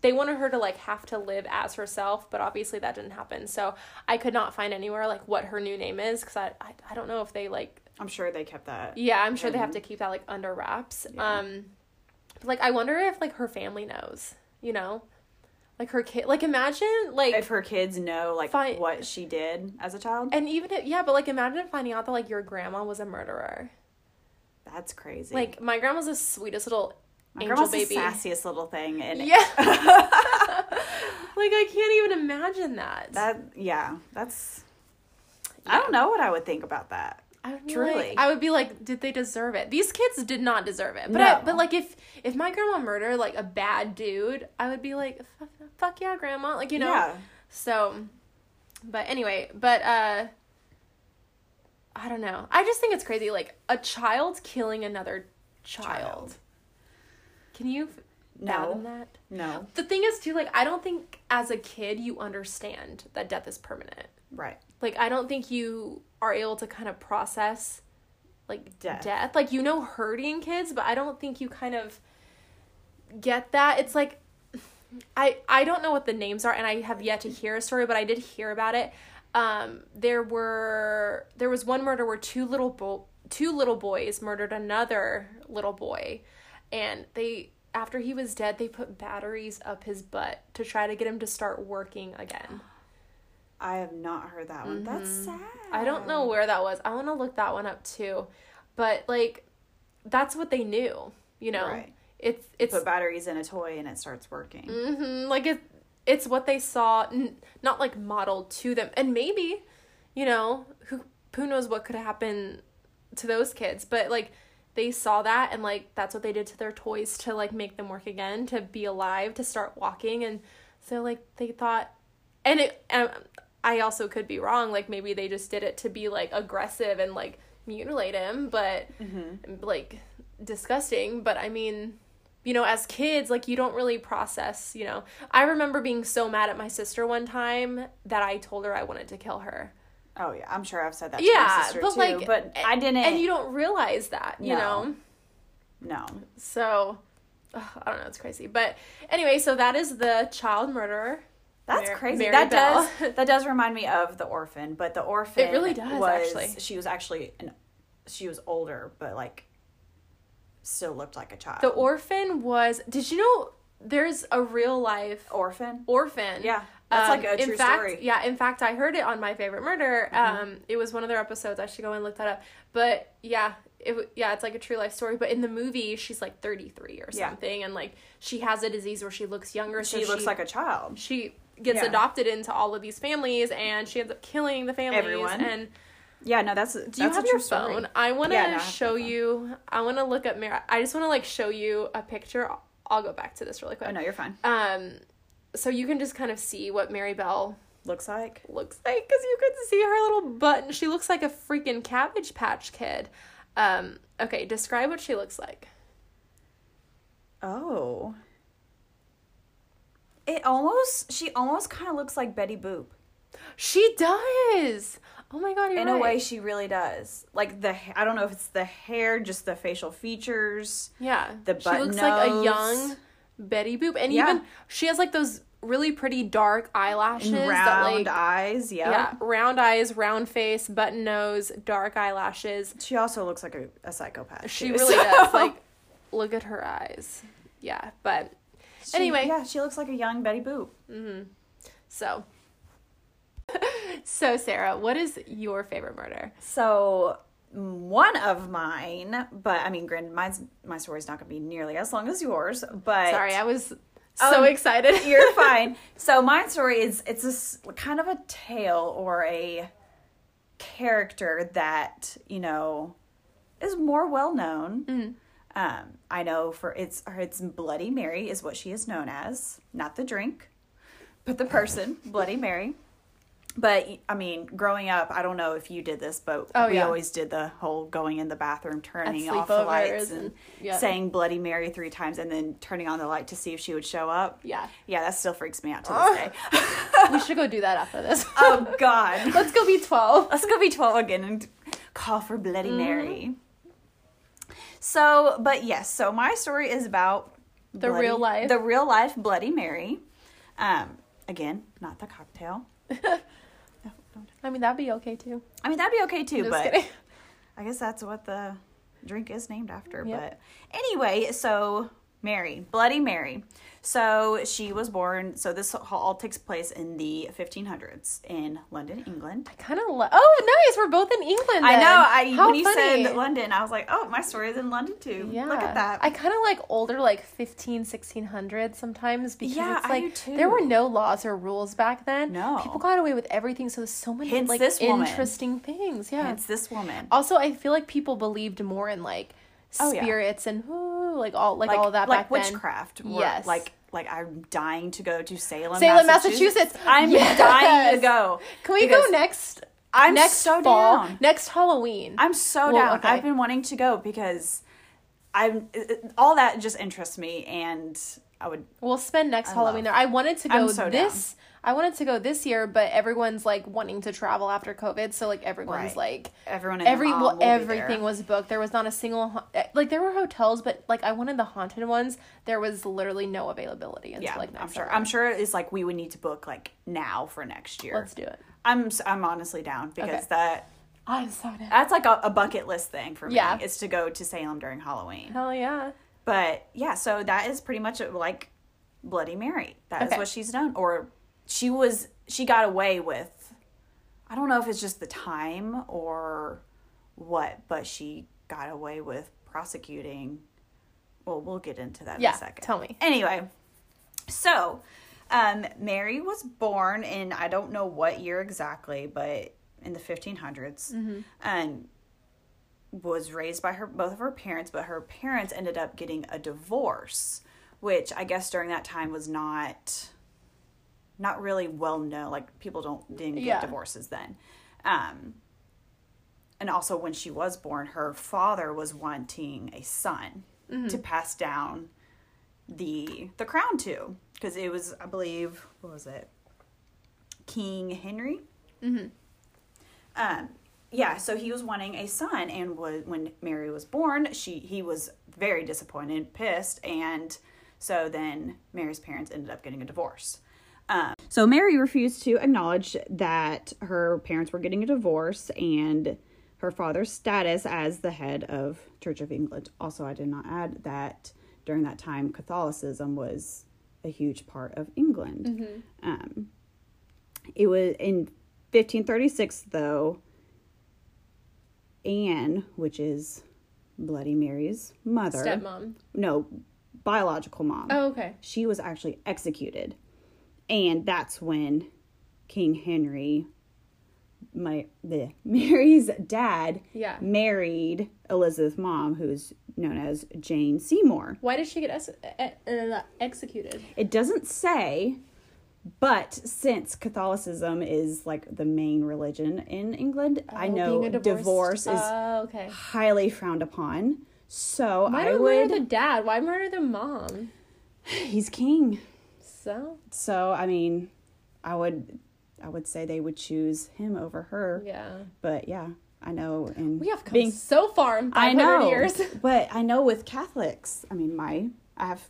A: they wanted her to like have to live as herself, but obviously that didn't happen. So I could not find anywhere like what her new name is because I, I I don't know if they like
B: I'm sure they kept that.
A: yeah I'm sure they have to keep that like under wraps.
B: Yeah.
A: Um, but, like I wonder if like her family knows, you know, like her kid. Like imagine like
B: If her kids know like
A: Fine.
B: what she did as a child,
A: and even if, yeah, but like imagine finding out that like your grandma was a murderer.
B: that's crazy.
A: Like my grandma's the sweetest little
B: my
A: angel
B: grandma's
A: baby.
B: the sassiest little thing, and
A: Yeah. like I can't even imagine that.
B: that yeah, that's. I don't know what I would think about that.
A: I would
B: Truly.
A: like, I would be like, did they deserve it? These kids did not deserve it. But
B: No.
A: I, but like if if my grandma murdered like a bad dude, I would be like, fuck, fuck yeah, grandma, like you know.
B: Yeah.
A: So, but anyway, but uh, I don't know. I just think it's crazy, like a child killing another child.
B: Child.
A: Can you f-
B: No.
A: fathom that?
B: No.
A: The thing is, too, like I don't think as a kid you understand that death is permanent.
B: Right.
A: Like I don't think you are able to kind of process like
B: Death.
A: death. Like you know hurting kids, but I don't think you kind of get that. It's like I I don't know what the names are and I have yet to hear a story, but I did hear about it. Um there were there was one murder where two little bo- two little boys murdered another little boy and they after he was dead, they put batteries up his butt to try to get him to start working again.
B: I have not heard that one. That's sad.
A: Mm-hmm. I don't know where that was. I want to look that one up too. But like that's what they knew, you know.
B: Right.
A: It's it's
B: Put batteries in a toy and it starts working.
A: mhm, like it it's what they saw n- not like modeled to them. And maybe, you know, who who knows what could happen to those kids, but like they saw that and like that's what they did to their toys to like make them work again, to be alive, to start walking and so like they thought and it and I also could be wrong, like maybe they just did it to be like aggressive and like mutilate him, but mm-hmm. like disgusting, but I mean you know, as kids, like you don't really process, you know. I remember being so mad at my sister one time that I told her I wanted to kill her.
B: Oh yeah, I'm sure I've said that to
A: Yeah,
B: my sister
A: but
B: too,
A: like
B: but I didn't.
A: And you don't realize that, you
B: No.
A: know.
B: no.
A: So ugh, I don't know, it's crazy. But anyway, so that is the child murderer.
B: That's
A: Mar-
B: crazy.
A: Mary
B: that
A: Bell.
B: does that does remind me of the orphan, but the orphan
A: It really does,
B: was,
A: actually.
B: She was actually an she was older, but like still looked like a child.
A: The orphan was did you know there's a real life
B: orphan.
A: orphan?
B: Yeah, that's like a
A: Um, in
B: true
A: fact,
B: story.
A: Yeah, in fact, I heard it on My Favorite Murder. Um, it was one of their episodes. I should go and look that up. But yeah, it yeah, it's like a true life story. But in the movie, she's like 33 or
B: Yeah.
A: something, and like she has a disease where she looks younger.
B: She
A: so
B: looks like a child.
A: she gets
B: Yeah.
A: adopted into all of these families, and she ends up killing the families.
B: Everyone.
A: And
B: Yeah, no, that's
A: do you
B: that's
A: have
B: a
A: your
B: true story.
A: phone? I want to
B: Yeah, no,
A: show you. I want to look up Mary. I just want to like show you a picture. I'll- I'll go back to this really quick.
B: Oh no, you're fine.
A: Um, so you can just kind of see what Mary Bell
B: Looks like
A: looks like because you could see her little button. She looks like a freaking Cabbage Patch Kid. Um, okay, describe what she looks like.
B: oh. It almost she almost kind of looks like Betty Boop.
A: She does. Oh my god, you're
B: In
A: right.
B: a way, she really does. Like the I don't know if it's the hair, just the facial features.
A: yeah,
B: the
A: she
B: button
A: looks like a young Betty Boop, and
B: Yeah.
A: even she has like those really pretty dark eyelashes
B: And
A: that
B: round
A: like
B: eyes. Yep.
A: yeah, round eyes, round face, button nose, dark eyelashes.
B: She also looks like a, a psychopath.
A: She
B: too,
A: really
B: so-
A: does. Like, look at her eyes. Yeah, but
B: She-
A: anyway.
B: yeah, she looks like a young Betty Boop. Mm-hmm.
A: So, so Sarah, what is your favorite murder?
B: So one of mine, but I mean, granted, mine's my story's not going to be nearly as long as yours. But
A: Sorry, I was so
B: Um,
A: excited.
B: you're fine. So my story is it's a kind of a tale or a character that you know is more well known.
A: Mm.
B: Um, I know for it's it's Bloody Mary is what she is known as, not the drink, but the person Bloody Mary. But I mean, growing up, I don't know if you did this, but
A: Oh,
B: we
A: yeah.
B: always did the whole going in the bathroom, turning off the lights,
A: and-
B: and saying Bloody Mary three times, and then turning on the light to see if she would show up.
A: yeah,
B: Yeah, that still freaks me out to this day.
A: we should go do that after this.
B: oh God,
A: Let's go be twelve.
B: let's go be twelve again and call for Bloody
A: Mm-hmm.
B: Mary. So, but yes, so my story is about
A: The real life.
B: the real life Bloody Mary. Um, again, not the cocktail.
A: I mean, that'd be okay too.
B: I mean, that'd be okay too, but
A: kidding.
B: I guess that's what the drink is named after.
A: Yep.
B: But anyway, so Mary, Bloody Mary. So she was born. So this all takes place in the 1500s in London, England.
A: I kind of love. Oh, nice. We're both in England.
B: I know. I
A: How
B: when you said London, I was like, oh, my story is in London too.
A: Yeah.
B: Look at that.
A: I kind of like older, like 15, 1600 sometimes because
B: Yeah,
A: it's
B: I
A: like
B: do too.
A: there were no laws or rules back then.
B: No.
A: People got away with everything, so there's so many
B: Hence
A: like
B: woman.
A: interesting things. Yeah.
B: It's this woman.
A: Also, I feel like people believed more in like
B: Oh, yeah.
A: spirits and ooh, like all like,
B: like
A: all that
B: like
A: back then.
B: witchcraft.
A: Yes.
B: Like like I'm dying to go to Salem,
A: Salem, Massachusetts.
B: I'm
A: Yes.
B: dying to go.
A: Can we go next?
B: I'm
A: next
B: so
A: fall,
B: down.
A: next Halloween.
B: I'm so
A: Well,
B: down.
A: okay.
B: I've been wanting to go because I'm it- all that just interests me, and I would.
A: We'll spend next
B: I
A: Halloween
B: love-
A: there. I wanted to go
B: so
A: this. I wanted to go this year, but everyone's like wanting to travel after COVID, so like everyone's
B: Right.
A: like
B: Everyone in
A: every well, everything was booked. There was not a single eh, like there were hotels, but like I wanted the haunted ones. There was literally no availability until
B: Yeah,
A: like next
B: I'm sure. I'm sure it's like we would need to book like now for next year.
A: Let's do it.
B: I'm I'm honestly down because
A: Okay.
B: that
A: I'm so down.
B: that's like a, a bucket list thing for me.
A: Yeah.
B: is to go to Salem during Halloween.
A: Hell yeah.
B: But yeah, so that is pretty much like Bloody Mary. That is
A: Okay.
B: what she's done. Or she was she got away with I don't know if it's just the time or what, but she got away with prosecuting well, we'll get into that
A: Yeah,
B: in a second.
A: tell me.
B: Anyway, so um Mary was born in I don't know what year exactly, but in the 1500s and was raised by her both of her parents but her parents ended up getting a divorce which i guess during that time was not not really well known like people don't didn't get
A: Yeah.
B: divorces then. Um and also when she was born her father was wanting a son to pass down the the crown to because it was i believe what was it? King henry? Um yeah so he was wanting a son and was, when mary was born she he was very disappointed pissed and so then mary's parents ended up getting a divorce um, so mary refused to acknowledge that her parents were getting a divorce and her father's status as the head of church of england also i did not add that during that time catholicism was a huge part of england um, it was in 1536 though Anne, which is Bloody Mary's mother.
A: Stepmom.
B: No, biological mom.
A: Oh, okay.
B: She was actually executed. And that's when King Henry, my the Mary's dad,
A: Yeah.
B: married Elizabeth's mom, who's known as Jane Seymour.
A: Why did she get ex- uh, executed?
B: It doesn't say, but since Catholicism is like the main religion in England, I
A: Oh,
B: know divorce is
A: Oh, okay.
B: highly frowned upon. So
A: Why
B: I would.
A: murder the dad? Why murder the mom?
B: He's king,
A: So
B: so I mean, I would, I would say they would choose him over her.
A: yeah,
B: But yeah, I know. And
A: we have come
B: being,
A: so far in
B: I
A: 500
B: know,
A: years.
B: but I know with Catholics. I mean, my I have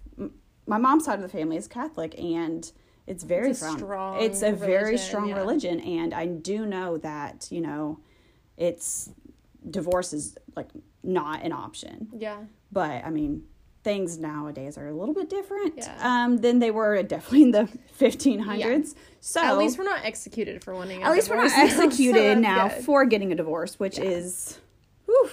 B: my mom's side of the family is Catholic, and it's very
A: It's
B: frowned-
A: strong
B: It's a very strong
A: yeah.
B: religion, and I do know that you know, it's divorce is like not an option.
A: yeah,
B: But I mean, things nowadays are a little bit different
A: Yeah.
B: um, than they were definitely in the 1500s. So
A: at least we're not executed for wanting. A
B: at least we're not
A: now, so
B: executed now
A: good.
B: for getting a divorce, which is, whew.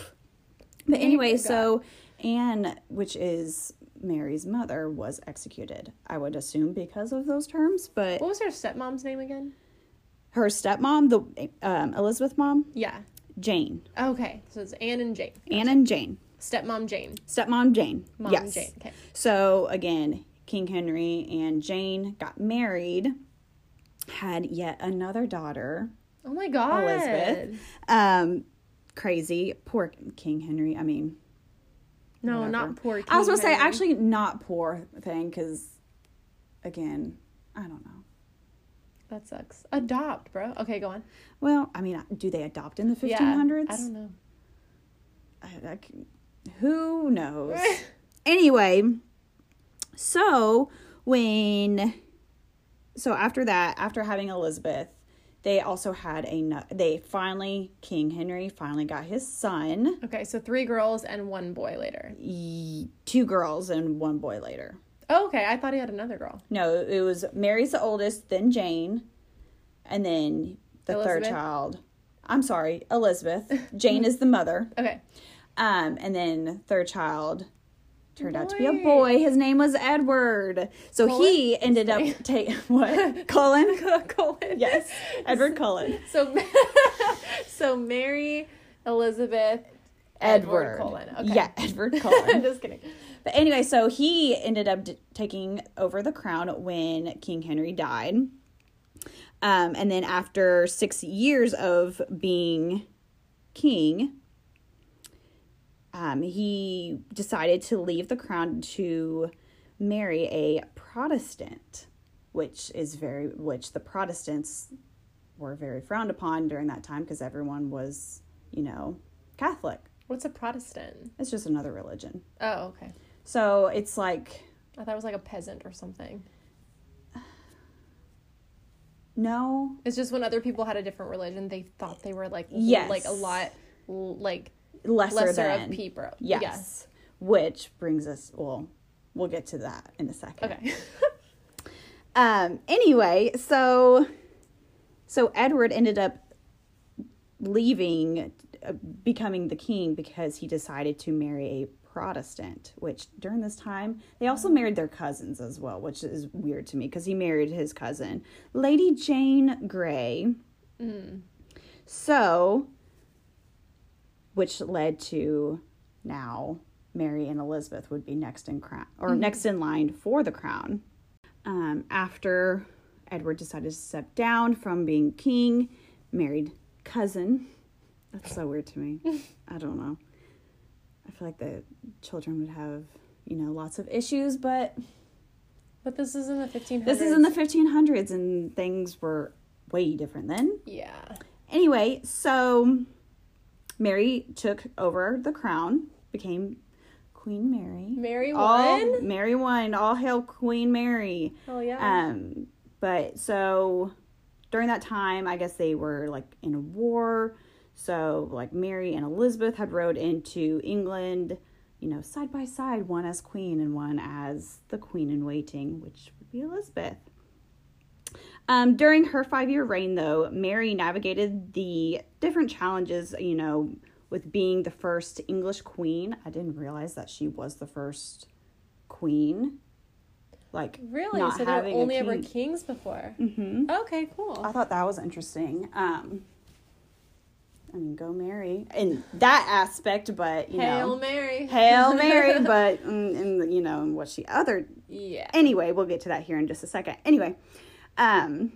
B: But anyway, so Anne, which is Mary's mother, was executed. I would assume because of those terms, but
A: What was her stepmom's name again?
B: her stepmom, the um, Elizabeth mom,
A: Yeah.
B: Jane,
A: Okay, so it's Anne and Jane.
B: Anne and Jane,
A: Stepmom Jane.
B: stepmom Jane.
A: Mom
B: yes.
A: Jane. Okay.
B: So again, King Henry and Jane got married, had yet another daughter.
A: Oh my God.
B: Elizabeth. Um, crazy. Poor King Henry. I mean,
A: No,
B: whatever.
A: not poor.
B: King I was gonna say actually not poor thing because, again, I don't know.
A: that sucks. Adopt, bro. Okay, go on.
B: Well, I mean, do they adopt in the
A: Yeah,
B: fifteen hundreds?
A: I don't know.
B: I- I who knows? anyway, so when so after that, after having Elizabeth, they also had a they finally King Henry finally got his son,
A: Okay, so three girls and one boy later.
B: two girls and one boy later.
A: Oh, okay. I thought he had another girl.
B: No, it was Mary's the oldest, then Jane, and then the third child. I'm sorry, Elizabeth. Jane is the mother.
A: Okay.
B: Um, and then third child turned out to be a
A: Boy.
B: boy. His name was Edward. So he ended up taking what? Cullen?
A: Cullen.
B: Yes, Edward Cullen.
A: So, so Mary, Elizabeth,
B: Edward.
A: Edward Cullen. Okay.
B: Yeah, Edward
A: I'm
B: Cullen.
A: just kidding.
B: but anyway, so he ended up d- taking over the crown when King Henry died. Um, and then after six years of being king, um, he decided to leave the crown to marry a Protestant, which is very which the Protestants were very frowned upon during that time because everyone was, you know, Catholic.
A: What's a Protestant?
B: It's just another religion.
A: Oh, okay.
B: So it's like
A: I thought it was like a peasant or something.
B: no,
A: It's just when other people had a different religion, they thought they were like
B: Yes.
A: like a lot like
B: lesser,
A: lesser
B: than
A: of people.
B: Yes. Which brings us well, we'll get to that in a second.
A: Okay.
B: Um anyway, so so Edward ended up leaving uh, becoming the king because he decided to marry a Protestant, which during this time they also married their cousins as well, which is weird to me because he married his cousin, Lady Jane Grey.
A: Mm.
B: So, which led to now Mary and Elizabeth would be next in crown or next in line for the crown. Um, after Edward decided to step down from being king, married cousin. That's so weird to me. I don't know. I feel like the children would have, you know, lots of issues, but
A: But this is in the 1500s.
B: this is in the 1500s and things were way different then.
A: Yeah.
B: Anyway, so Mary took over the crown, became Queen Mary.
A: Mary
B: All,
A: won?
B: Mary won. All hail Queen Mary.
A: Oh, yeah.
B: Um, but so during that time, I guess they were like in a war. So like Mary and Elizabeth had rode into England, you know, side by side, one as queen and one as the queen in waiting, which would be Elizabeth. Um, during her five year reign, though, Mary navigated the different challenges, you know, with being the first English queen. I didn't realize that she was the first queen. Like,
A: really?
B: not
A: So there were only ever
B: king.
A: kings before?
B: hmm
A: Okay, cool.
B: I thought that was interesting. Um, I mean, go Mary in that aspect, but you know.
A: Hail
B: know,
A: Mary.
B: Hail Mary, but in, in you know, in what she other
A: Yeah.
B: anyway, we'll get to that here in just a second. Anyway, um,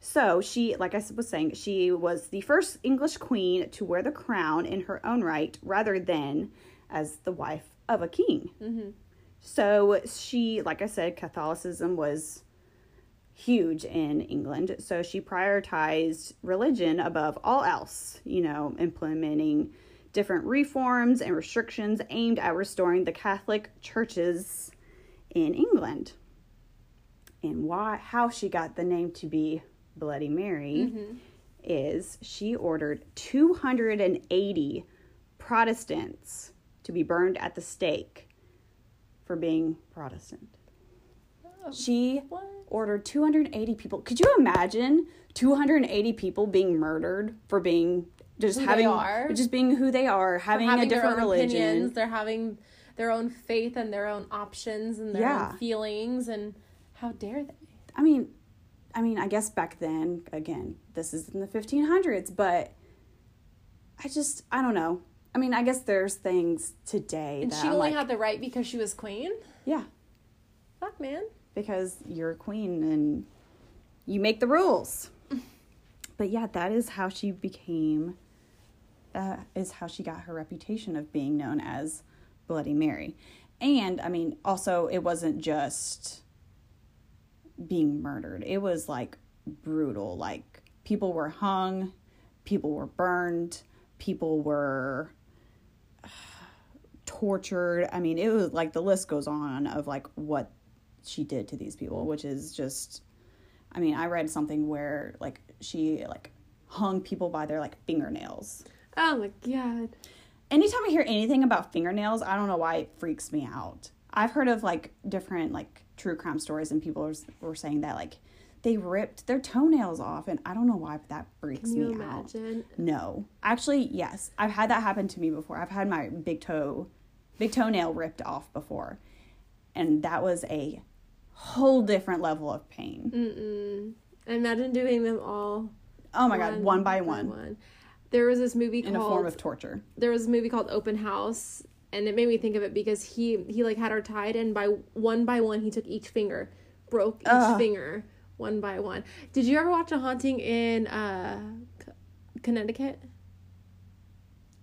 B: so she, like I was saying, she was the first English queen to wear the crown in her own right, rather than as the wife of a king.
A: Mhm.
B: So she, like I said, Catholicism was huge in England. So she prioritized religion above all else, you know, implementing different reforms and restrictions aimed at restoring the Catholic churches in England. And why how she got the name to be Bloody Mary mm-hmm. is she ordered 280 Protestants to be burned at the stake for being Protestant.
A: Oh,
B: She
A: what?
B: ordered 280 people. Could you imagine 280 people being murdered for being just
A: Who they
B: having
A: are?
B: just being who they are, having,
A: having
B: a different religion.
A: opinions. They're having their own faith and their own options and their
B: Yeah.
A: own feelings. And how dare they?
B: I mean, I mean, I guess back then, again, this is in the 1500s, but I just, I don't know. I mean, I guess there's things today
A: And she
B: I'm
A: only
B: like,
A: had the right because she was queen.
B: yeah,
A: Fuck, man.
B: because you're a queen and you make the rules. But yeah, that is how she became, that is how she got her reputation of being known as Bloody Mary. And I mean, also, it wasn't just being murdered, it was like brutal. Like, people were hung, people were burned, people were tortured. I mean, it was like the list goes on of like what she did to these people, which is just I mean, I read something where like she like hung people by their like fingernails.
A: Oh my god.
B: Anytime I hear anything about fingernails, I don't know why it freaks me out. I've heard of like different like true crime stories and people were, were saying that like they ripped their toenails off and I don't know why but that freaks me out. No. Actually, yes. I've had that happen to me before. I've had my big toe big toenail ripped off before. And that was a whole different level of pain.
A: Mm-mm. Imagine doing them all.
B: Oh my god, one by one.
A: one. There was this movie
B: In a form of torture.
A: there was a movie called Open House, and it made me think of it because he he like had her tied, and by one by one he took each finger, broke each
B: Ugh.
A: finger one by one. Did you ever watch a haunting in uh, C- Connecticut?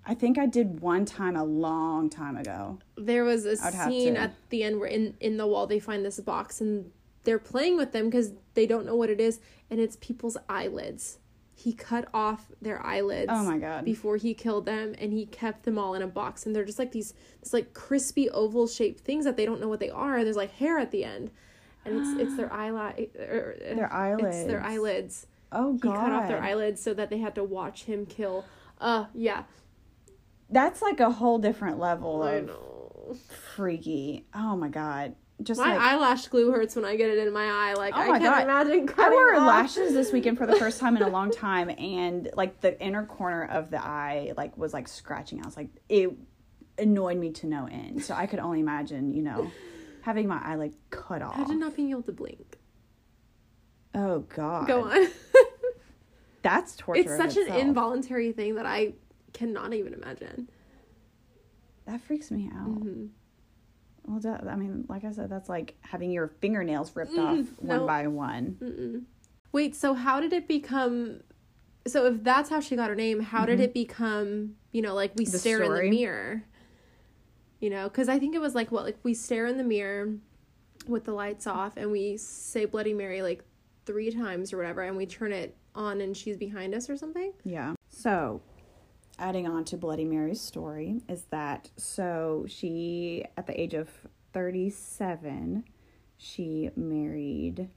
B: I think I did one time a long time ago.
A: There was a scene at the end where in in the wall they find this box and they're playing with them because they don't know what it is, and it's people's eyelids. He cut off their eyelids.
B: Oh my god.
A: before he killed them and he kept them all in a box and they're just like these this like crispy oval shaped things that they don't know what they are there's like hair at the end and it's it's their eyelid
B: Their eyelids.
A: it's their eyelids
B: Oh god!
A: he cut off their eyelids so that they had to watch him kill uh yeah
B: That's like a whole different level
A: i
B: of
A: know
B: freaky. Oh my god. Just
A: my
B: like
A: eyelash glue hurts when i get it in my eye like
B: Oh
A: i can't
B: God.
A: imagine
B: I wore
A: off.
B: lashes this weekend for the first time in a long time, and like the inner corner of the eye, like was like scratching. I was like, it annoyed me to no end. So I could only imagine, you know, having my eye like cut off.
A: imagine not being able to blink
B: Oh god.
A: go on
B: that's torture.
A: it's such an involuntary thing that I cannot even imagine.
B: That freaks me out.
A: Mm-hmm.
B: Well, that, I mean, like I said, that's like having your fingernails ripped
A: Mm,
B: off one
A: no.
B: by one.
A: Mm-mm. Wait, so how did it become? So if that's how she got her name, how did it become? You know, like we
B: Mm-hmm. The
A: stare in the mirror. You know, because I think it was like what, like we stare in the mirror with the lights off, and we say Bloody Mary like three times or whatever, and we turn it on, and she's behind us or something.
B: Yeah. So, adding on to Bloody Mary's story is that so she, at the age of 37, she married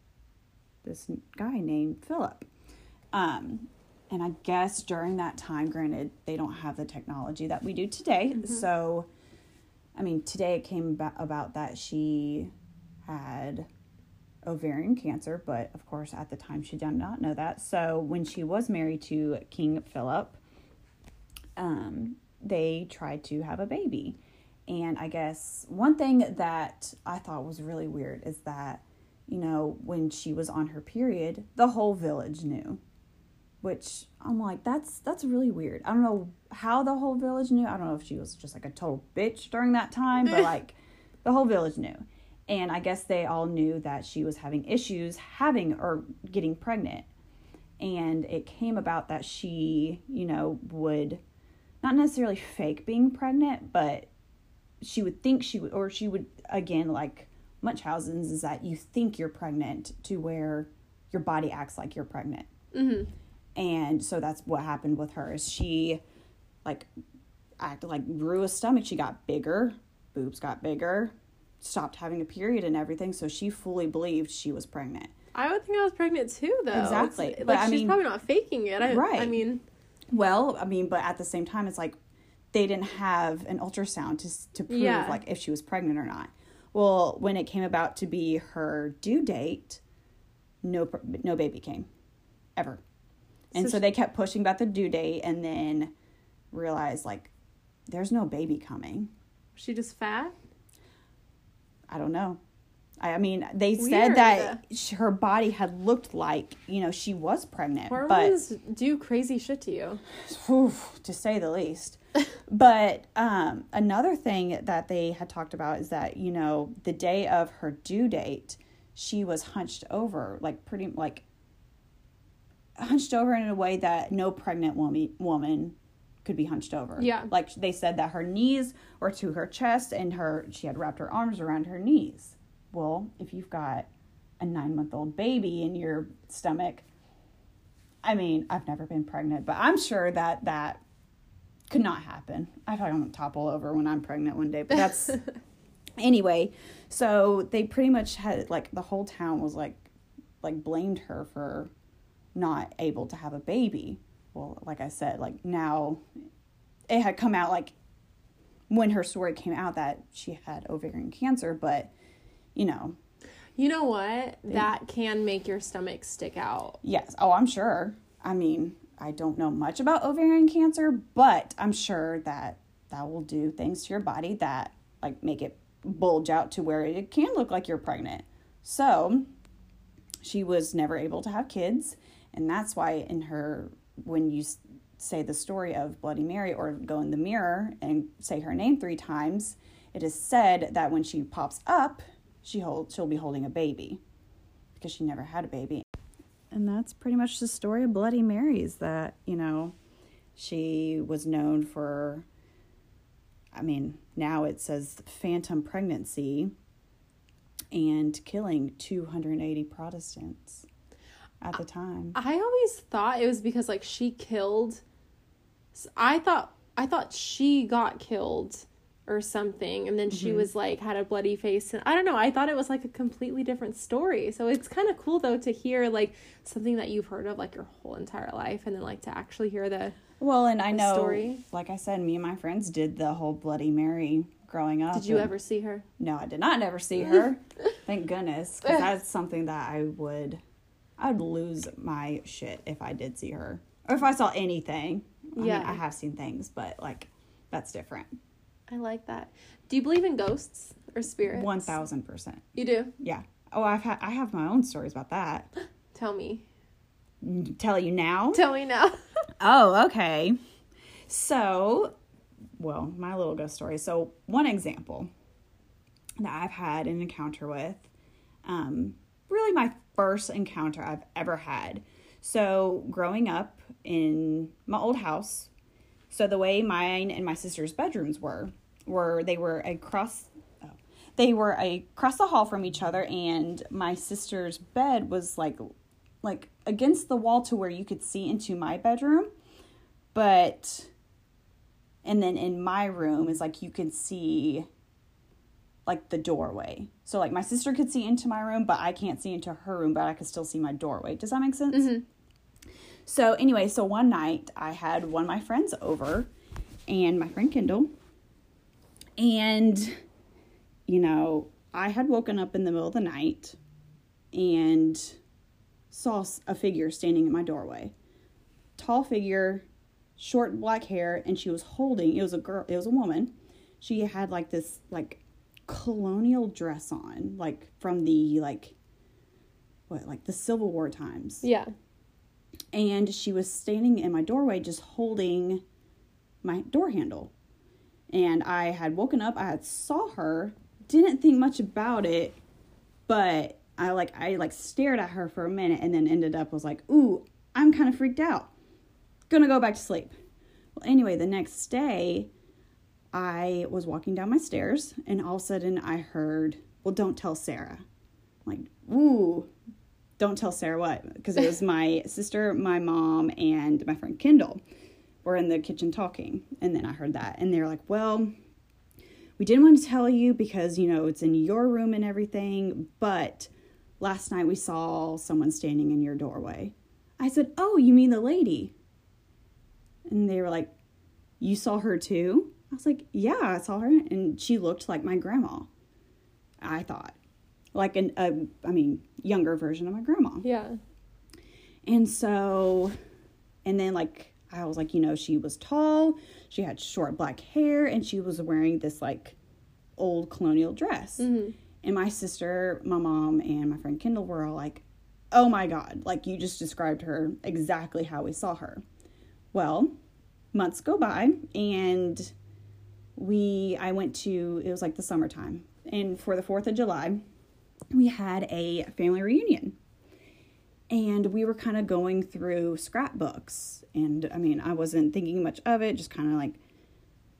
B: this guy named Philip. Um, and I guess during that time, granted, they don't have the technology that we do today. So, I mean, today it came about, about that she had ovarian cancer, but of course, at the time, she did not know that. So, when she was married to King Philip, um, they tried to have a baby. And I guess one thing that I thought was really weird is that, you know, when she was on her period, the whole village knew. Which I'm like, that's that's really weird. I don't know how the whole village knew. I don't know if she was just like a total bitch during that time, but like the whole village knew. And I guess they all knew that she was having issues having or getting pregnant. And it came about that she, you know, would not necessarily fake being pregnant, but she would think she would, or she would, again, like Munchausen's, is that you think you're pregnant to where your body acts like you're pregnant.
A: Mm-hmm.
B: And so that's what happened with her is she like acted like grew a stomach. She got bigger, boobs got bigger, stopped having a period and everything. So she fully believed she was pregnant.
A: I would think I was pregnant too, though. It's-
B: Exactly.
A: Like
B: But I
A: she's
B: mean-
A: probably not faking it. I,
B: Right.
A: I mean,
B: Well, I mean, but at the same time, it's like they didn't have an ultrasound to to prove
A: Yeah.
B: like if she was pregnant or not. Well, when it came about to be her due date, no no baby came, ever, and
A: So
B: so,
A: she-
B: they kept pushing about the due date, and then realized like there's no baby coming.
A: she just fat.
B: I don't know. I, mean, they
A: Weird.
B: said that sh- her body had looked like you know she was pregnant, but
A: Hormones do crazy shit to you.
B: Whew, to say the least. but um, another thing that they had talked about is that you know the day of her due date, she was hunched over, like pretty like hunched over in a way that no pregnant woman woman could be hunched over.
A: Yeah.
B: like they said that her knees were to her chest and her she had wrapped her arms around her knees. Well, if you've got a nine month old baby in your stomach, I mean, I've never been pregnant, but I'm sure that that could not happen. I thought I'm gonna topple over when I'm pregnant one day, but that's anyway. So they pretty much had like the whole town was like like blamed her for not able to have a baby. Well, like I said, like now it had come out like when her story came out that she had ovarian cancer, but you know,
A: You know what? That can make your stomach stick out.
B: Yes. Oh, I'm sure. I mean, I don't know much about ovarian cancer, but I'm sure that that will do things to your body that like make it bulge out to where it can look like you're pregnant. So, she was never able to have kids, and that's why in her when you say the story of Bloody Mary or go in the mirror and say her name 3 times, it is said that when she pops up, she hold she'll be holding a baby because she never had a baby and that's pretty much the story of Bloody Mary's that, you know, she was known for, I mean, now it says phantom pregnancy and killing 280 Protestants at the time.
A: I always thought it was because like she killed. I thought I thought she got killed or something, and then she mm-hmm. was like had a bloody face, and I don't know. I thought it was like a completely different story. So it's kind of cool though to hear like something that you've heard of like your whole entire life, and then like to actually hear the
B: Well, and I know,
A: story.
B: like I said, me and my friends did the whole Bloody Mary growing up.
A: Did you ever see her?
B: No, I did not never see her. Thank goodness, because that's something that I would, I would lose my shit if I did see her, or if I saw anything. I
A: Yeah.
B: mean, I have seen things, but like, that's different.
A: I like that. Do you believe in ghosts or spirits?
B: One thousand percent.
A: You do.
B: Yeah. Oh, I've had, I have my own stories about that.
A: Tell me.
B: tell you now?
A: Tell me now.
B: Oh, okay. So, well, my little ghost story. So, one example that I've had an encounter with, um, really my first encounter I've ever had. So, growing up in my old house, so the way mine and my sister's bedrooms were, were they were across oh, they were across the hall from each other and my sister's bed was like like against the wall to where you could see into my bedroom. But and then in my room is like you can see like the doorway. So like my sister could see into my room but i can't see into her room but i could still see my doorway. Does that make sense mm-hmm. So anyway so one night i had one of my friends over and my friend kendall. And you know i had woken up in the middle of the night and saw a figure standing in my doorway. Tall figure short black hair and she was holding it was a girl it was a woman. She had like this like colonial dress on like from the like what like the civil war times.
A: Yeah.
B: And she was standing in my doorway just holding my door handle. And i had woken up i had saw her didn't think much about it but i like i like stared at her for a minute and then ended up was like ooh i'm kind of freaked out. Gonna go back to sleep. Well anyway the next day i was walking down my stairs and all of a sudden i heard well don't tell sarah. I'm like ooh don't tell Sarah what because it was my sister, my mom, and my friend Kendall were in the kitchen talking, and then I heard that, and they're like, "Well, we didn't want to tell you because you know it's in your room and everything, but last night we saw someone standing in your doorway." I said, "Oh, you mean the lady?" And they were like, "You saw her too?" I was like, "Yeah, I saw her, and she looked like my grandma." I thought, like an a, I mean, younger version of my grandma.
A: Yeah.
B: And so, and then like I was like, you know, she was tall, she had short black hair, and she was wearing this like old colonial dress.
A: Mm-hmm.
B: And my sister, my mom, and my friend Kendall were all like, oh my God, like you just described her exactly how we saw her. Well, months go by, and we, I went to, it was like the summertime, and for the 4th of July, we had a family reunion. And we were kind of going through scrapbooks. And i mean i wasn't thinking much of it just kind of like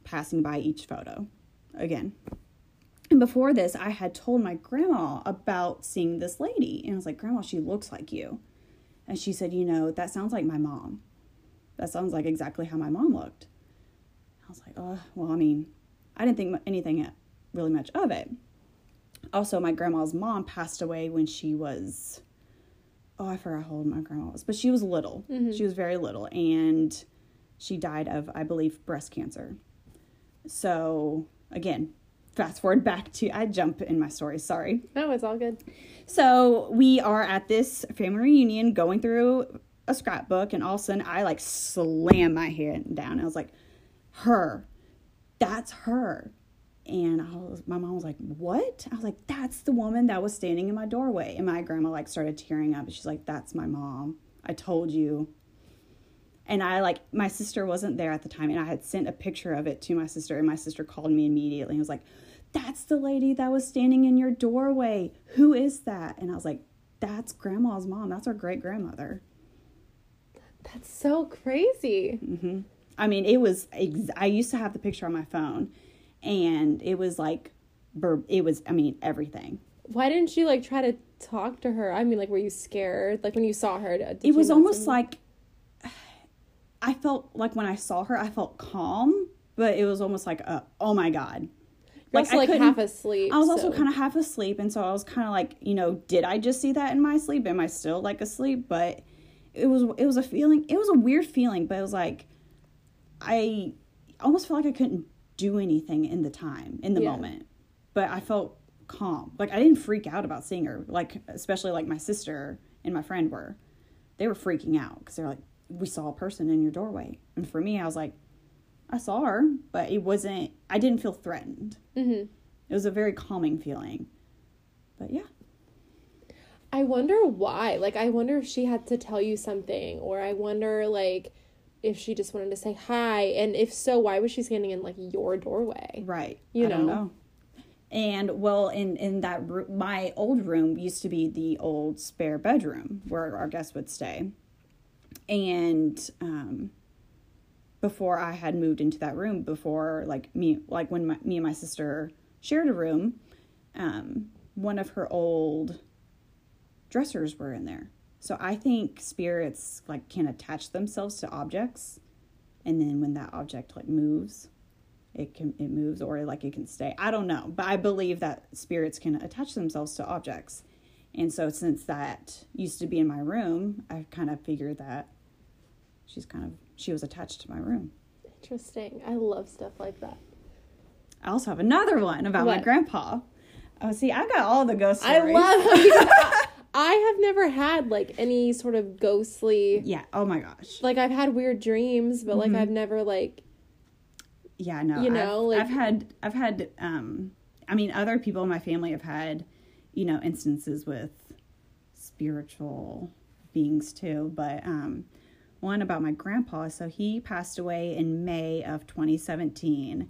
B: passing by each photo again. And before this i had told my grandma about seeing this lady. And i was like grandma she looks like you. And she said you know that sounds like my mom. That sounds like exactly how my mom looked. I was like oh well i mean i didn't think anything uh, really much of it also my grandma's mom passed away when she was oh i forgot how old my grandma was but she was little mm-hmm. she was very little and she died of i believe breast cancer so again fast forward back to i jump in my story sorry
A: No, it's all good.
B: so we are at this family reunion going through a scrapbook, and all of a sudden I like slam my hand down. I was like, her, that's her. And I was, my mom was like, what? I was like, that's the woman that was standing in my doorway. And my grandma like started tearing up. She's like, that's my mom. I told you. And I like, my sister wasn't there at the time, and I had sent a picture of it to my sister, and my sister called me immediately and was like, that's the lady that was standing in your doorway. Who is that? And I was like, that's grandma's mom. That's our great grandmother.
A: That's so crazy.
B: hmm I mean, it was, ex- I used to have the picture on my phone and it was like, bur- it was, I mean, everything.
A: Why didn't you like try to talk to her? I mean, like, were you scared? Like when you saw her, did
B: it was almost like, I felt like when I saw her, I felt calm, but it was almost like, a, oh my God.
A: You're
B: I
A: like
B: couldn't-
A: half asleep.
B: I was also kind of half asleep, and so I was kind of like, you know, did I just see that in my sleep? Am I still like asleep? But it was it was a feeling. It was a weird feeling, but it was like I almost felt like I couldn't do anything in the time in the
A: Yeah.
B: moment, but I felt calm. Like I didn't freak out about seeing her. Like especially like my sister and my friend were, they were freaking out because they're like, we saw a person in your doorway, and for me, I was like. I saw her, but it wasn't. I didn't feel threatened.
A: Mhm.
B: It was a very calming feeling. But yeah.
A: I wonder why. Like, I wonder if she had to tell you something, or I wonder, like, if she just wanted to say hi, and if so, why was she standing in like your doorway?
B: Right.
A: You
B: I don't
A: know.
B: know. And well, in in that room, my old room used to be the old spare bedroom where our guests would stay. And um, before I had moved into that room, before like me, like when my, me and my sister shared a room, um, one of her old dressers were in there. So I think spirits like can attach themselves to objects, and then when that object like moves, it can it moves or like it can stay. I don't know, but I believe that spirits can attach themselves to objects. And so since that used to be in my room, I kind of figured that she's kind of she was attached to my room.
A: Interesting. I love stuff like that.
B: I also have another one about my grandpa. Oh, see, I got all the ghost stories.
A: I love I have never had like any sort of ghostly
B: Yeah. Oh my gosh.
A: like I've had weird dreams, but
B: Mm-hmm.
A: like I've never like
B: Yeah. No.
A: You know,
B: I've,
A: like-
B: I've had I've had um I mean other people in my family have had you know instances with spiritual beings too, but um one about my grandpa. So he passed away in May of 2017,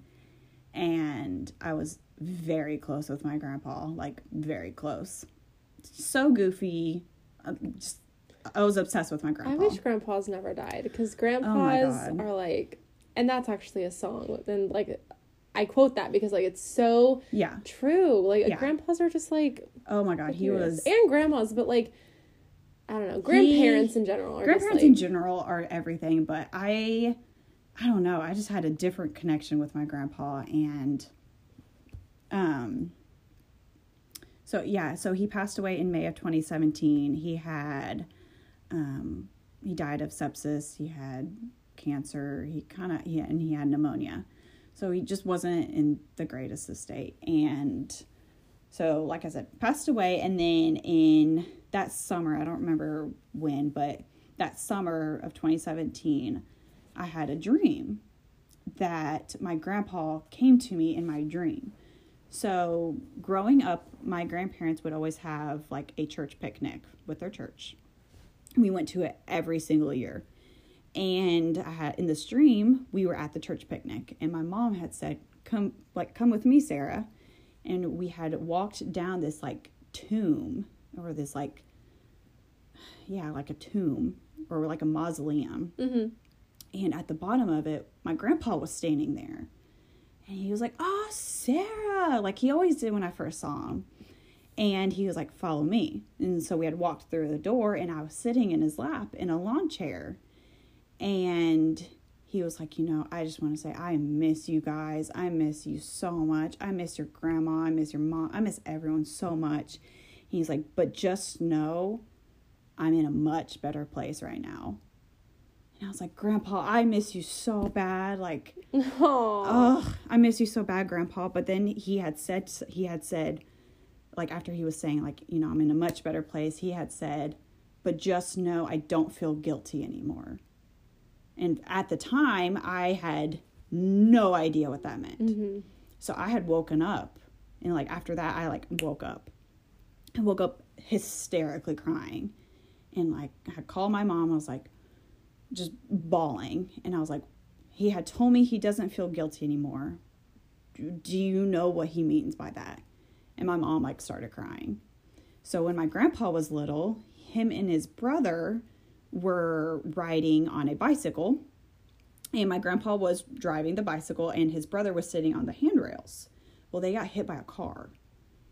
B: and I was very close with my grandpa, like very close. So goofy. uh, Just I was obsessed with my grandpa.
A: I wish grandpas never died because
B: Oh
A: grandpas
B: God.
A: are like and that's actually a song and like I quote that because like it's so
B: yeah.
A: true. Like
B: Yeah.
A: grandpas are just like
B: Oh my god, he was
A: and grandmas, but like I don't know, grandparents in general are
B: grandparents
A: just
B: in general are everything but i i don't know i just had a different connection with my grandpa and um so yeah so he passed away in may of 2017 he had um he died of sepsis he had cancer he kind of he and he had pneumonia so he just wasn't in the greatest of state and so, like I said, passed away. And then in that summer, I don't remember when, but that summer of 2017, I had a dream that my grandpa came to me in my dream. So, growing up, my grandparents would always have like a church picnic with their church. We went to it every single year. And I had in the dream, we were at the church picnic, and my mom had said, Come like come with me, Sarah and we had walked down this like tomb or this like yeah like a tomb or like a mausoleum
A: Mhm.
B: and at the bottom of it my grandpa was standing there and he was like oh sarah like he always did when i first saw him and he was like follow me and so we had walked through the door and i was sitting in his lap in a lawn chair and he was like, you know, I just want to say I miss you guys. I miss you so much. I miss your grandma. I miss your mom. I miss everyone so much. He's like, but just know I'm in a much better place right now. And I was like, Grandpa, I miss you so bad. Like,
A: Oh.
B: oh, I miss you so bad, Grandpa. But then he had said, he had said, like, after he was saying, like, you know, I'm in a much better place, he had said, but just know I don't feel guilty anymore. And at the time, I had no idea what that meant.
A: Mhm.
B: So I had woken up, and like after that, I like woke up. I woke up hysterically crying, and like I called my mom. I was like, just bawling, and I was like, he had told me he doesn't feel guilty anymore. Do you know what he means by that? And my mom like started crying. So when my grandpa was little, him and his brother were riding on a bicycle and my grandpa was driving the bicycle and his brother was sitting on the handrails. Well, they got hit by a car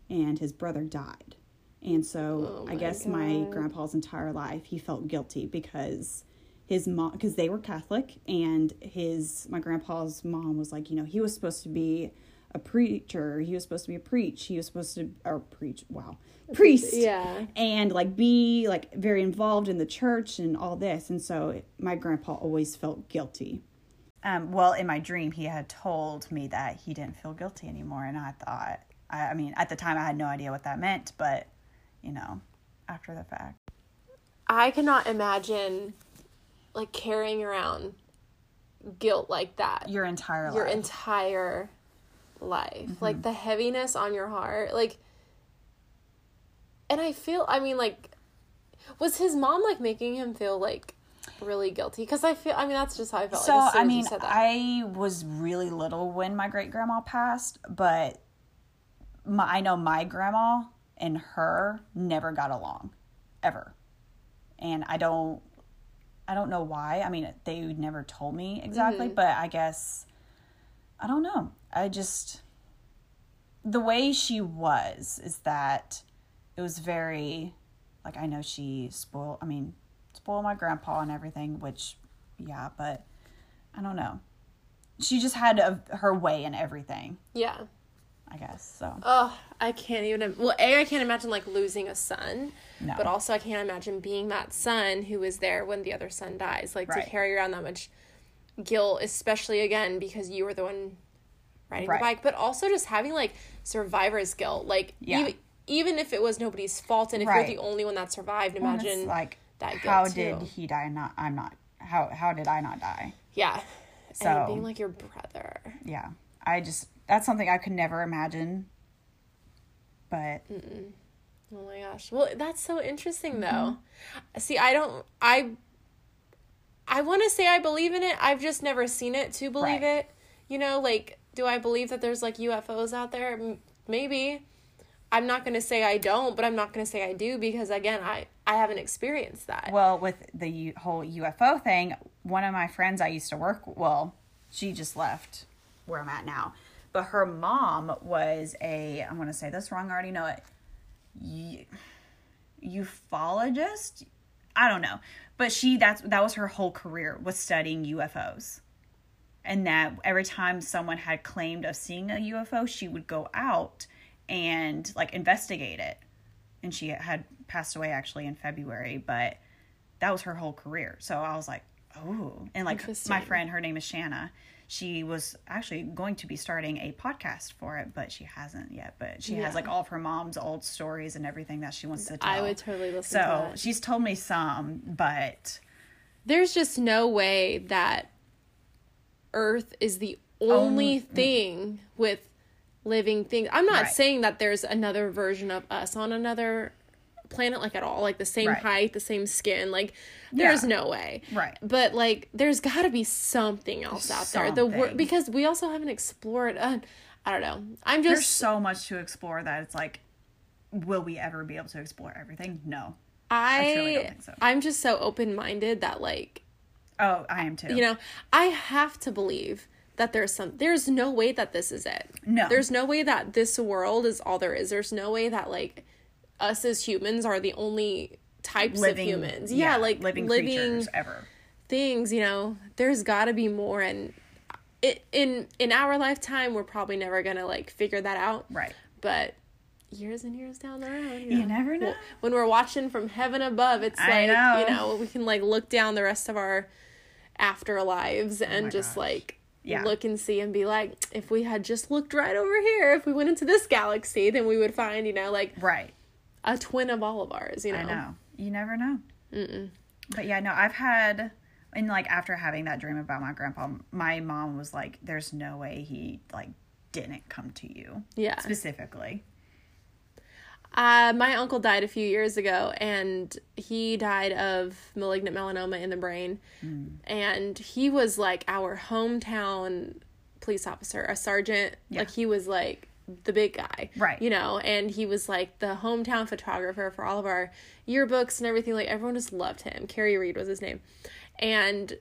B: and his brother died. And so
A: Oh
B: I guess my grandpa's entire life he felt guilty because his mom because they were Catholic and his my grandpa's mom was like, you know, he was supposed to be a preacher, he was supposed to be a preach, he was supposed to or preach, wow. Priest.
A: Yeah.
B: and like be like very involved in the church and all this. And so my grandpa always felt guilty. Um, well in my dream he had told me that he didn't feel guilty anymore. And i thought I, I mean at the time i had no idea what that meant. But you know after the fact.
A: I cannot imagine like carrying around guilt like that.
B: Your entire
A: your
B: life.
A: entire life.
B: Mm-hmm.
A: Like the heaviness on your heart. Like and I feel I mean like was his mom like making him feel like really guilty because I feel I mean that's just how I felt.
B: So
A: like,
B: I mean. I was really little when my great grandma passed, but my, I know my grandma and her never got along, ever, and I don't, I don't know why. I mean, they never told me exactly, but I guess I don't know. I just the way she was is that it was very like I know she spoiled. I mean, spoiled my grandpa and everything, which yeah, but I don't know. She just had a, her way in everything,
A: yeah.
B: I guess. So
A: Oh, I can't even. Well, a I can't imagine like losing a son,
B: No.
A: but also I can't imagine being that son who was there when the other son dies. Like
B: Right.
A: to carry around that much guilt, especially again because you were the one riding
B: Right.
A: the bike, but also just having like survivor's guilt. Like
B: Yeah.
A: even, even if it was nobody's fault, and if
B: Right.
A: you're the only one that survived, imagine
B: like
A: that guilt
B: how
A: too.
B: did he die? Not I'm not. How how did I not die?
A: yeah.
B: So-
A: and being like your brother.
B: Yeah, I just that's something I could never imagine. But
A: Oh my gosh. Well, that's so interesting though.
B: Mm-hmm.
A: See, I don't I I want to say I believe in it. I've just never seen it to believe
B: Right.
A: it. You know, like do I believe that there's like UFOs out there? Maybe. I'm not going to say I don't, but I'm not going to say I do because again, I I haven't experienced that.
B: Well, with the U- whole UFO thing, one of my friends I used to work, well, she just left where I'm at now. But her mom was a, I'm going to say this wrong, I already know it, u- ufologist? I don't know. But she, that's, that was her whole career, was studying UFOs. And that every time someone had claimed of seeing a UFO, she would go out and like investigate it and she had passed away actually in February, but that was her whole career. So I was like, oh, and like my friend, her name is Shanna. She was actually going to be starting a podcast for it, but she hasn't yet. But she
A: Yeah.
B: has like all of her mom's old stories and everything that she wants to tell.
A: I would totally listen to
B: So
A: that.
B: she's told me some, but
A: There's just no way that Earth is the only thing with living things. I'm not
B: Right.
A: saying that there's another version of us on another planet, like at all, like the same
B: Right.
A: height, the same skin. Like, there's
B: Yeah.
A: no way.
B: Right.
A: But like, there's got to be something else out there. The wor- because we also haven't explored. Uh, I don't know. I'm just there's
B: so much to explore that it's like, will we ever be able to explore everything? No.
A: I.
B: don't think so.
A: I'm just so open minded that like
B: Oh, I am too.
A: you know i have to believe that there's some there's no way that this is it
B: No.
A: there's no way that this world is all there is there's no way that like us as humans are the only types
B: living
A: of humans yeah, like
B: living,
A: living,
B: creatures ever.
A: things you know there's got to be more and it, in in our lifetime we're probably never gonna like figure that out
B: Right.
A: but years and years down the road you,
B: You never know.
A: well, when we're watching from heaven above it's
B: I
A: like
B: know.
A: you know we can like look down the rest of our afterlives oh and
B: Oh
A: just
B: gosh.
A: like
B: Yeah.
A: look and see and be like if we had just looked right over here if we went into this galaxy then we would find you know like
B: Right.
A: a twin of all of ours you know,
B: I know. You never know. But yeah, no, I've had, and like after having that dream about my grandpa, my mom was like, "There's no way he like didn't come to you
A: yeah
B: specifically."
A: Uh, my uncle died a few years ago, and he died of malignant melanoma in the brain. And he was like our hometown police officer, a sergeant.
B: Yeah.
A: Like he was like the big guy,
B: Right.
A: You know, and he was like the hometown photographer for all of our yearbooks and everything. Like everyone just loved him. Kerry Reed was his name, and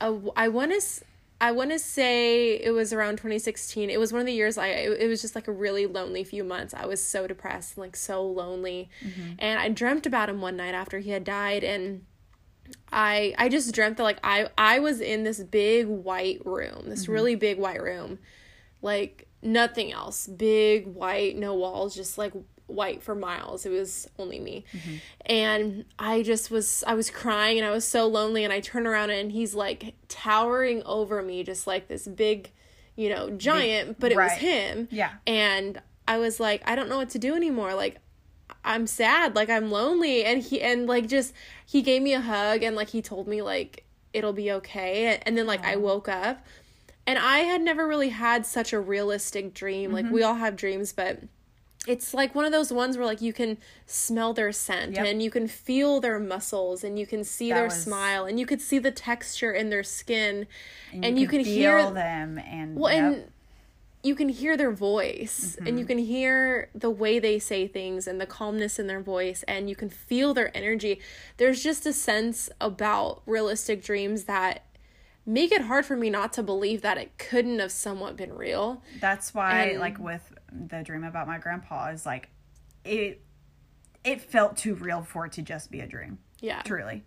A: uh, I want to. I want to say it was around 2016. It was one of the years I it, it was just like a really lonely few months. I was so depressed, and like so lonely. Mm-hmm. And I dreamt about him one night after he had died and I I just dreamt that like I I was in this big white room, this mm-hmm. really big white room. Like nothing else. Big white, no walls, just like white for miles. It was only me. Mm-hmm. And I just was I was crying and I was so lonely and I turn around and he's like towering over me just like this big, you know, giant, but it was him.
B: Yeah.
A: And I was like I don't know what to do anymore. Like I'm sad, like I'm lonely and he and like just he gave me a hug and like he told me like it'll be okay and then like I woke up and I had never really had such a realistic dream. Like we mm-hmm. all have dreams, but it's like one of those ones where like you can smell their scent
B: Yep.
A: and you can feel their muscles and you can see
B: That
A: their
B: was-
A: smile and you could see the texture in their skin and,
B: you,
A: you, can hear
B: them and
A: well
B: yep.
A: and you can hear their voice and
B: Mm-hmm.
A: you can hear the way they say things and the calmness in their voice and you can feel their energy there's just a sense about realistic dreams that make it hard for me not to believe that it couldn't have somewhat been real
B: That's why,
A: And-
B: like with the dream about my grandpa, is like it. It felt too real for it to just be a dream,
A: yeah
B: truly.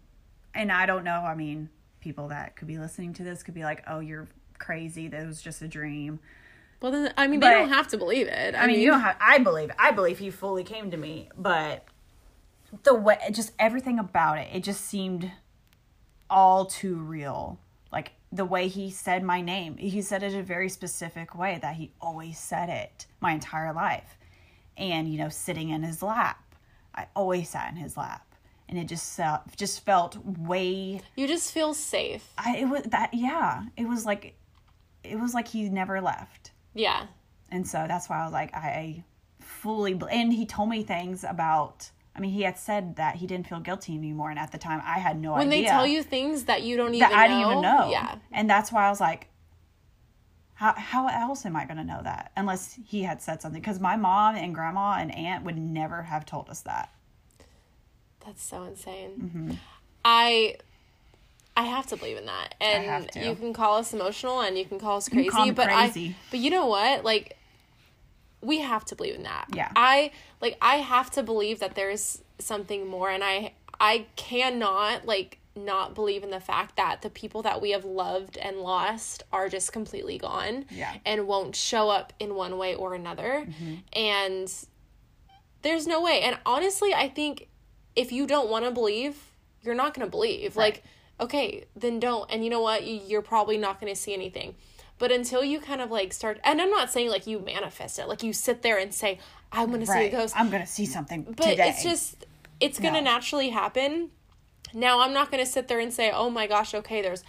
B: And I don't know. I mean, people that could be listening to this could be like, "Oh, you're crazy. That was just a dream."
A: well then i mean they don't have to believe it
B: I mean, you don't have. I believe. I believe he fully came to me, but the way, just everything about it, it just seemed all too real. The way he said my name, he said it a very specific way that he always said it my entire life. And you know, sitting in his lap, I always sat in his lap, and it just felt just felt way.
A: you just feel safe
B: I it was that yeah, it was like, it was like he never left.
A: yeah
B: And so that's why I was like, I fully, and he told me things about, I mean, he had said that he didn't feel guilty anymore. And at the time, I had no
A: when
B: idea.
A: When they tell you things that you don't even
B: I
A: know
B: didn't even know.
A: yeah
B: And that's why I was like, how, how else am I going to know that? Unless he had said something. Because my mom and grandma and aunt would never have told us that.
A: That's so insane.
B: Mm-hmm.
A: I I have to believe in that. And you can call us emotional and you can call us crazy, but
B: crazy.
A: I but you know what? Like we have to believe in that.
B: Yeah.
A: I like I have to believe that there's something more and I I cannot like not believe in the fact that the people that we have loved and lost are just completely gone
B: Yeah. Mm-hmm.
A: and won't show up in one way or another. And there's no way. And honestly, I think if you don't want to believe, you're not going to believe. Like, okay, then don't. And you know what? You're probably not going to see anything. But until you kind of like start, and I'm not saying like you manifest it, like you sit there and say, I'm going to see a ghost.
B: I'm going to see something
A: But
B: today.
A: it's just, it's going to
B: No.
A: naturally happen. Now, I'm not going to sit there and say, oh my gosh, okay, there's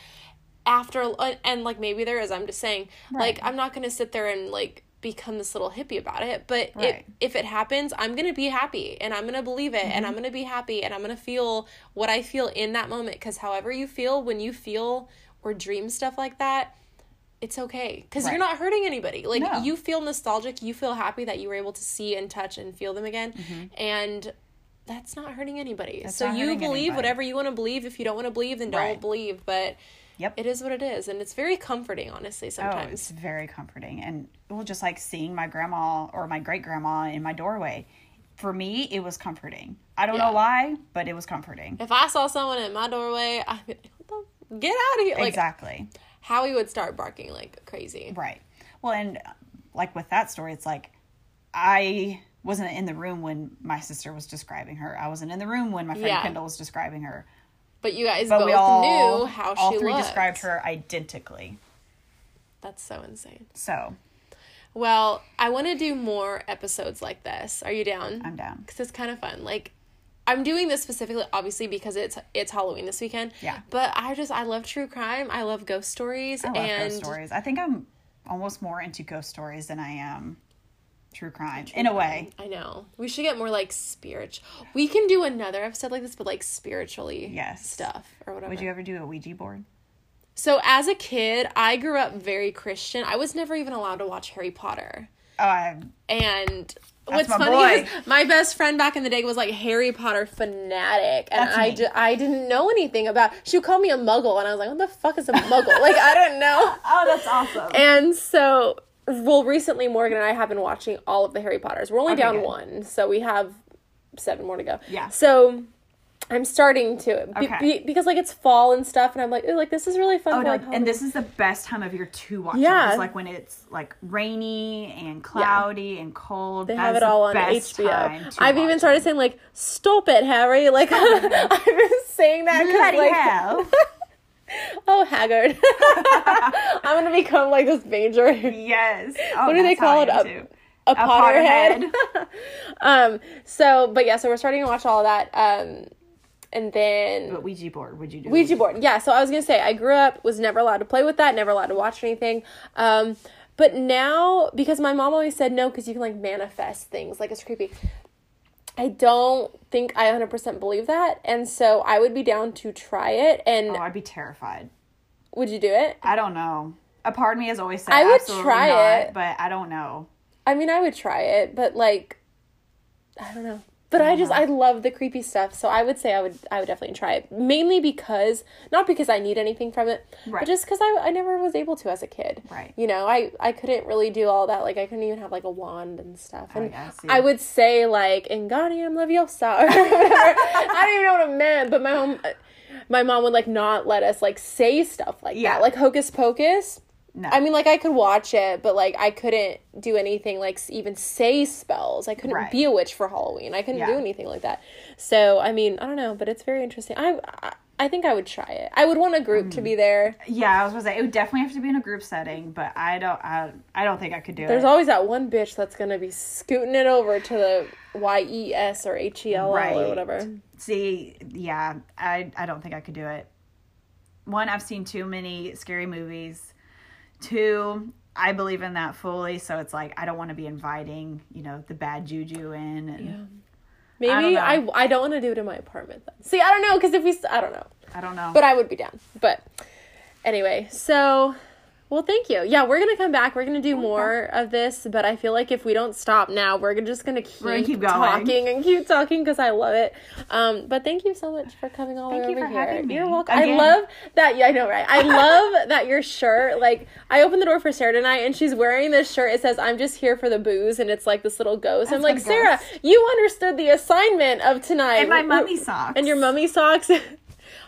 A: after, and like maybe there is. I'm just saying, like, I'm not going to sit there and like become this little hippie about it. But
B: Right.
A: it, if it happens, I'm going to be happy and I'm going to believe it and I'm
B: Mm-hmm.
A: going to be happy and I'm going to feel what I feel in that moment. Because however you feel when you feel or dream stuff like that, it's okay because you're not hurting anybody. Like
B: No.
A: you feel nostalgic, you feel happy that you were able to see and touch and feel them again,
B: Mm-hmm.
A: and that's not hurting anybody.
B: That's
A: so you believe
B: anybody.
A: whatever you want to believe. If you don't want to believe, then don't
B: Right.
A: believe. But
B: Yep.
A: it is what it is, and it's very comforting, honestly. sometimes.
B: Oh, it's very comforting. And well, just like seeing my grandma or my great grandma in my doorway, for me, it was comforting. I don't
A: Yeah.
B: know why, but it was comforting.
A: if I saw someone in my doorway, I'd be like, what the? Get out of here! Like
B: exactly.
A: Howie would start barking like crazy.
B: Right. Well, and uh, like with that story, it's like I wasn't in the room when my sister was describing her. I wasn't in the room when my friend
A: Yeah.
B: Kendall was describing her.
A: But you guys
B: But
A: both
B: we all
A: knew how
B: all
A: she
B: three
A: looked.
B: described her identically.
A: That's so insane.
B: So
A: Well, I want to do more episodes like this. Are you down?
B: I'm down.
A: because it's kind of fun. Like, I'm doing this specifically, obviously, because it's it's Halloween this weekend.
B: Yeah.
A: But I just I love true crime. I love ghost stories,
B: I love
A: and
B: ghost stories. I think I'm almost more into ghost stories than I am true crime in a way.
A: I know we should get more like spiritual. We can do another episode like this, but like spiritually
B: Yes.
A: stuff or whatever.
B: Would you ever do a Ouija board?
A: So as a kid, I grew up very Christian. I was never even allowed to watch Harry Potter.
B: Oh, I,
A: And what's
B: my
A: funny
B: boy.
A: is my best friend back in the day was like Harry Potter fanatic, and
B: That's
A: I,
B: me.
A: ju- I didn't know anything about. She would call me a Muggle, and I was like, "What the fuck is a Muggle?" like I don't know.
B: oh, that's awesome.
A: And so, well, recently Morgan and I have been watching all of the Harry Potters. We're only
B: Okay,
A: down
B: good.
A: one, so we have seven more to go.
B: Yeah.
A: So. I'm starting to be,
B: Okay.
A: be- because like it's fall and stuff, and I'm like, "Ooh, like this is really fun.
B: Oh no!
A: like,
B: And this is the best time of year to watch.
A: Yeah.
B: it. It's like when it's like rainy and cloudy and cold.
A: They have it all on HBO. I've even
B: it.
A: started saying like, "Stop it, Harry!" Like I've been saying that because like,
B: hell!
A: oh Hagrid, I'm gonna become like this major.
B: yes. Oh,
A: What do they call it? A-
B: too.
A: A, Potterhead.
B: Potterhead.
A: um. So, but yeah. So we're starting to watch all that. Um, and then
B: But Ouija board, would you do?
A: Ouija board. Yeah, so I was gonna say I grew up was never allowed to play with that, never allowed to watch anything. Um, But now, because my mom always said no, because you can like manifest things, like it's creepy. I don't think I 100% believe that. And so I would be down to try it. And
B: Oh, I'd be terrified.
A: would you do it?
B: I don't know. A part of me has always said
A: I would try
B: not,
A: it.
B: but I don't know.
A: I mean, I would try it, but like, I don't know. But I just I love the creepy stuff, so I would say I would I would definitely try it. Mainly because not because I need anything from it,
B: Right.
A: but just because I I never was able to as a kid.
B: Right.
A: You know, I I couldn't really do all that. Like I couldn't even have like a wand and stuff. Oh, and
B: yeah, see.
A: I would say like Ingonium Leviosa or whatever. I don't even know what it meant, but my mom. My mom would like not let us like say stuff like
B: Yeah.
A: that, like hocus pocus.
B: No.
A: I mean, like I could watch it, but like I couldn't do anything like even say spells. I couldn't
B: Right.
A: be a witch for Halloween. I couldn't
B: Yeah.
A: do anything like that. So I mean, I don't know, but it's very interesting. I I, I think I would try it. I would want a group
B: Mm.
A: to be there.
B: yeah, I was gonna say it would definitely have to be in a group setting, but I don't. I, I don't think I could do
A: There's
B: it.
A: There's always that one bitch that's gonna be scooting it over to the Y E S or H E L L or whatever.
B: See, yeah, I I don't think I could do it. One, I've seen too many scary movies. Two, I believe in that fully, so it's like I don't want to be inviting, you know, the bad juju in. And
A: Maybe
B: know.
A: I I, don't want to do it in my apartment then. See, I don't know because if we I don't know.
B: I don't know.
A: but I would be down. But anyway, so well, thank you. Yeah, we're gonna come back. We're gonna do more of this, but I feel like if we don't stop now, we're just gonna keep,
B: gonna keep
A: talking and keep talking because I love it. Um, but thank you so much for coming all the
B: Thank
A: way
B: you
A: over
B: for
A: here.
B: having me.
A: You're welcome.
B: Again.
A: I love that. Yeah, I know, right? I love that your shirt. Like, I opened the door for Sarah tonight, and she's wearing this shirt. It says, "I'm just here for the booze," and it's like this little ghost. I'm like, Sarah,
B: ghost.
A: you understood the assignment of tonight.
B: and my mummy socks.
A: and your mummy socks.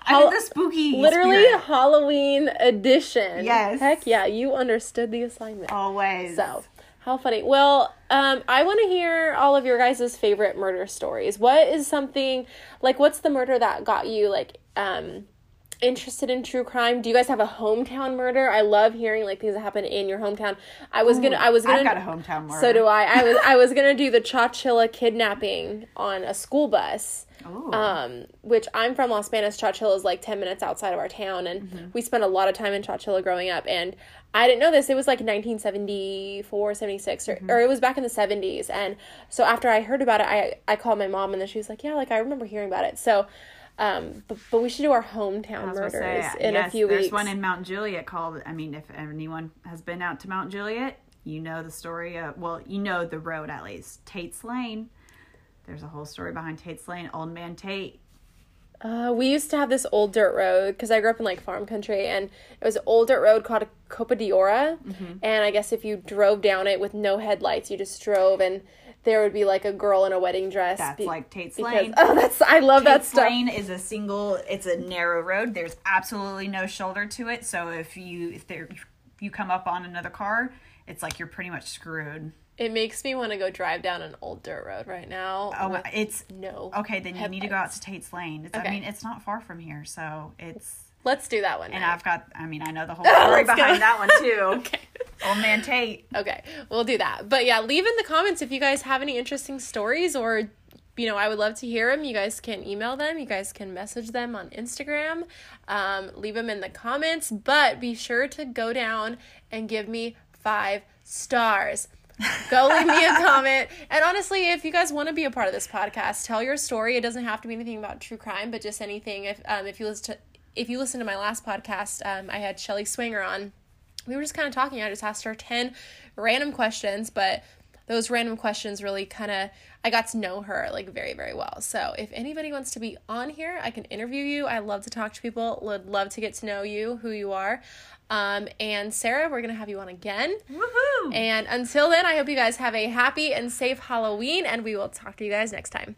B: I'm the spooky.
A: Literally
B: spirit.
A: Halloween edition.
B: Yes.
A: Heck yeah, you understood the assignment.
B: always.
A: So, how funny. Well, um, I want to hear all of your guys' favorite murder stories. What is something like what's the murder that got you like um interested in true crime? Do you guys have a hometown murder? I love hearing like things that happen in your hometown. I was gonna I was gonna
B: I've got a hometown murder.
A: so do I. I was I was gonna do the Chowchilla kidnapping on a school bus
B: Ooh.
A: um, which I'm from Los Banos. Chowchilla is like 10 minutes outside of our town, and we spent a lot of time in Chowchilla growing up. And I didn't know this. It was like 1974, 76, or, or it was back in the 70s. And so after I heard about it, I, I called my mom, and then she was like, Yeah, like I remember hearing about it. So, um, but, but we should do our hometown murders
B: say,
A: in
B: yes,
A: a few
B: there's
A: weeks.
B: There's one in Mount Juliet called. I mean, if anyone has been out to Mount Juliet, you know the story. Of, well, you know the road at least. Tate's Lane. There's a whole story behind Tate's Lane. Old man Tate.
A: Uh, we used to have this old dirt road because I grew up in like farm country, and it was an old dirt road called Copa d'Ora.
B: Mm-hmm.
A: And I guess if you drove down it with no headlights, you just drove, and there would be like a girl in a wedding dress.
B: That's
A: be-
B: like Tate's
A: because
B: Lane.
A: oh, that's I love that stuff. Tate's.
B: Lane is a single. It's a narrow road. There's absolutely no shoulder to it. So if you if there if you come up on another car, it's like you're pretty much screwed.
A: It makes me want to go drive down an old dirt road right now.
B: Oh, it's
A: no.
B: okay. Then you need to go out to Tate's Lane. It's,
A: Okay.
B: I mean, it's not far from here, so it's.
A: Let's do that one.
B: And
A: night.
B: I've got. I mean, I know the whole story
A: Let's go.
B: behind that one too.
A: okay.
B: Old man Tate.
A: Okay, we'll do that. But yeah, leave in the comments if you guys have any interesting stories or you know, I would love to hear them. You guys can email them. You guys can message them on Instagram. Um, leave them in the comments. But be sure to go down and give me five stars. Go leave me a comment. And honestly, if you guys want to be a part of this podcast, tell your story. It doesn't have to be anything about true crime, but just anything. If um, if you listen to if you listen to my last podcast, um, I had Shelly Swanger on we were just kind of talking. I just asked her 10 random questions, but those random questions really kind of, I got to know her like very, very well. So if anybody wants to be on here, I can interview you. I love to talk to people, would love to get to know you, who you are. Um, and Sarah, we're going to have you on again.
B: Woohoo!
A: And until then, I hope you guys have a happy and safe Halloween, and we will talk to you guys next time.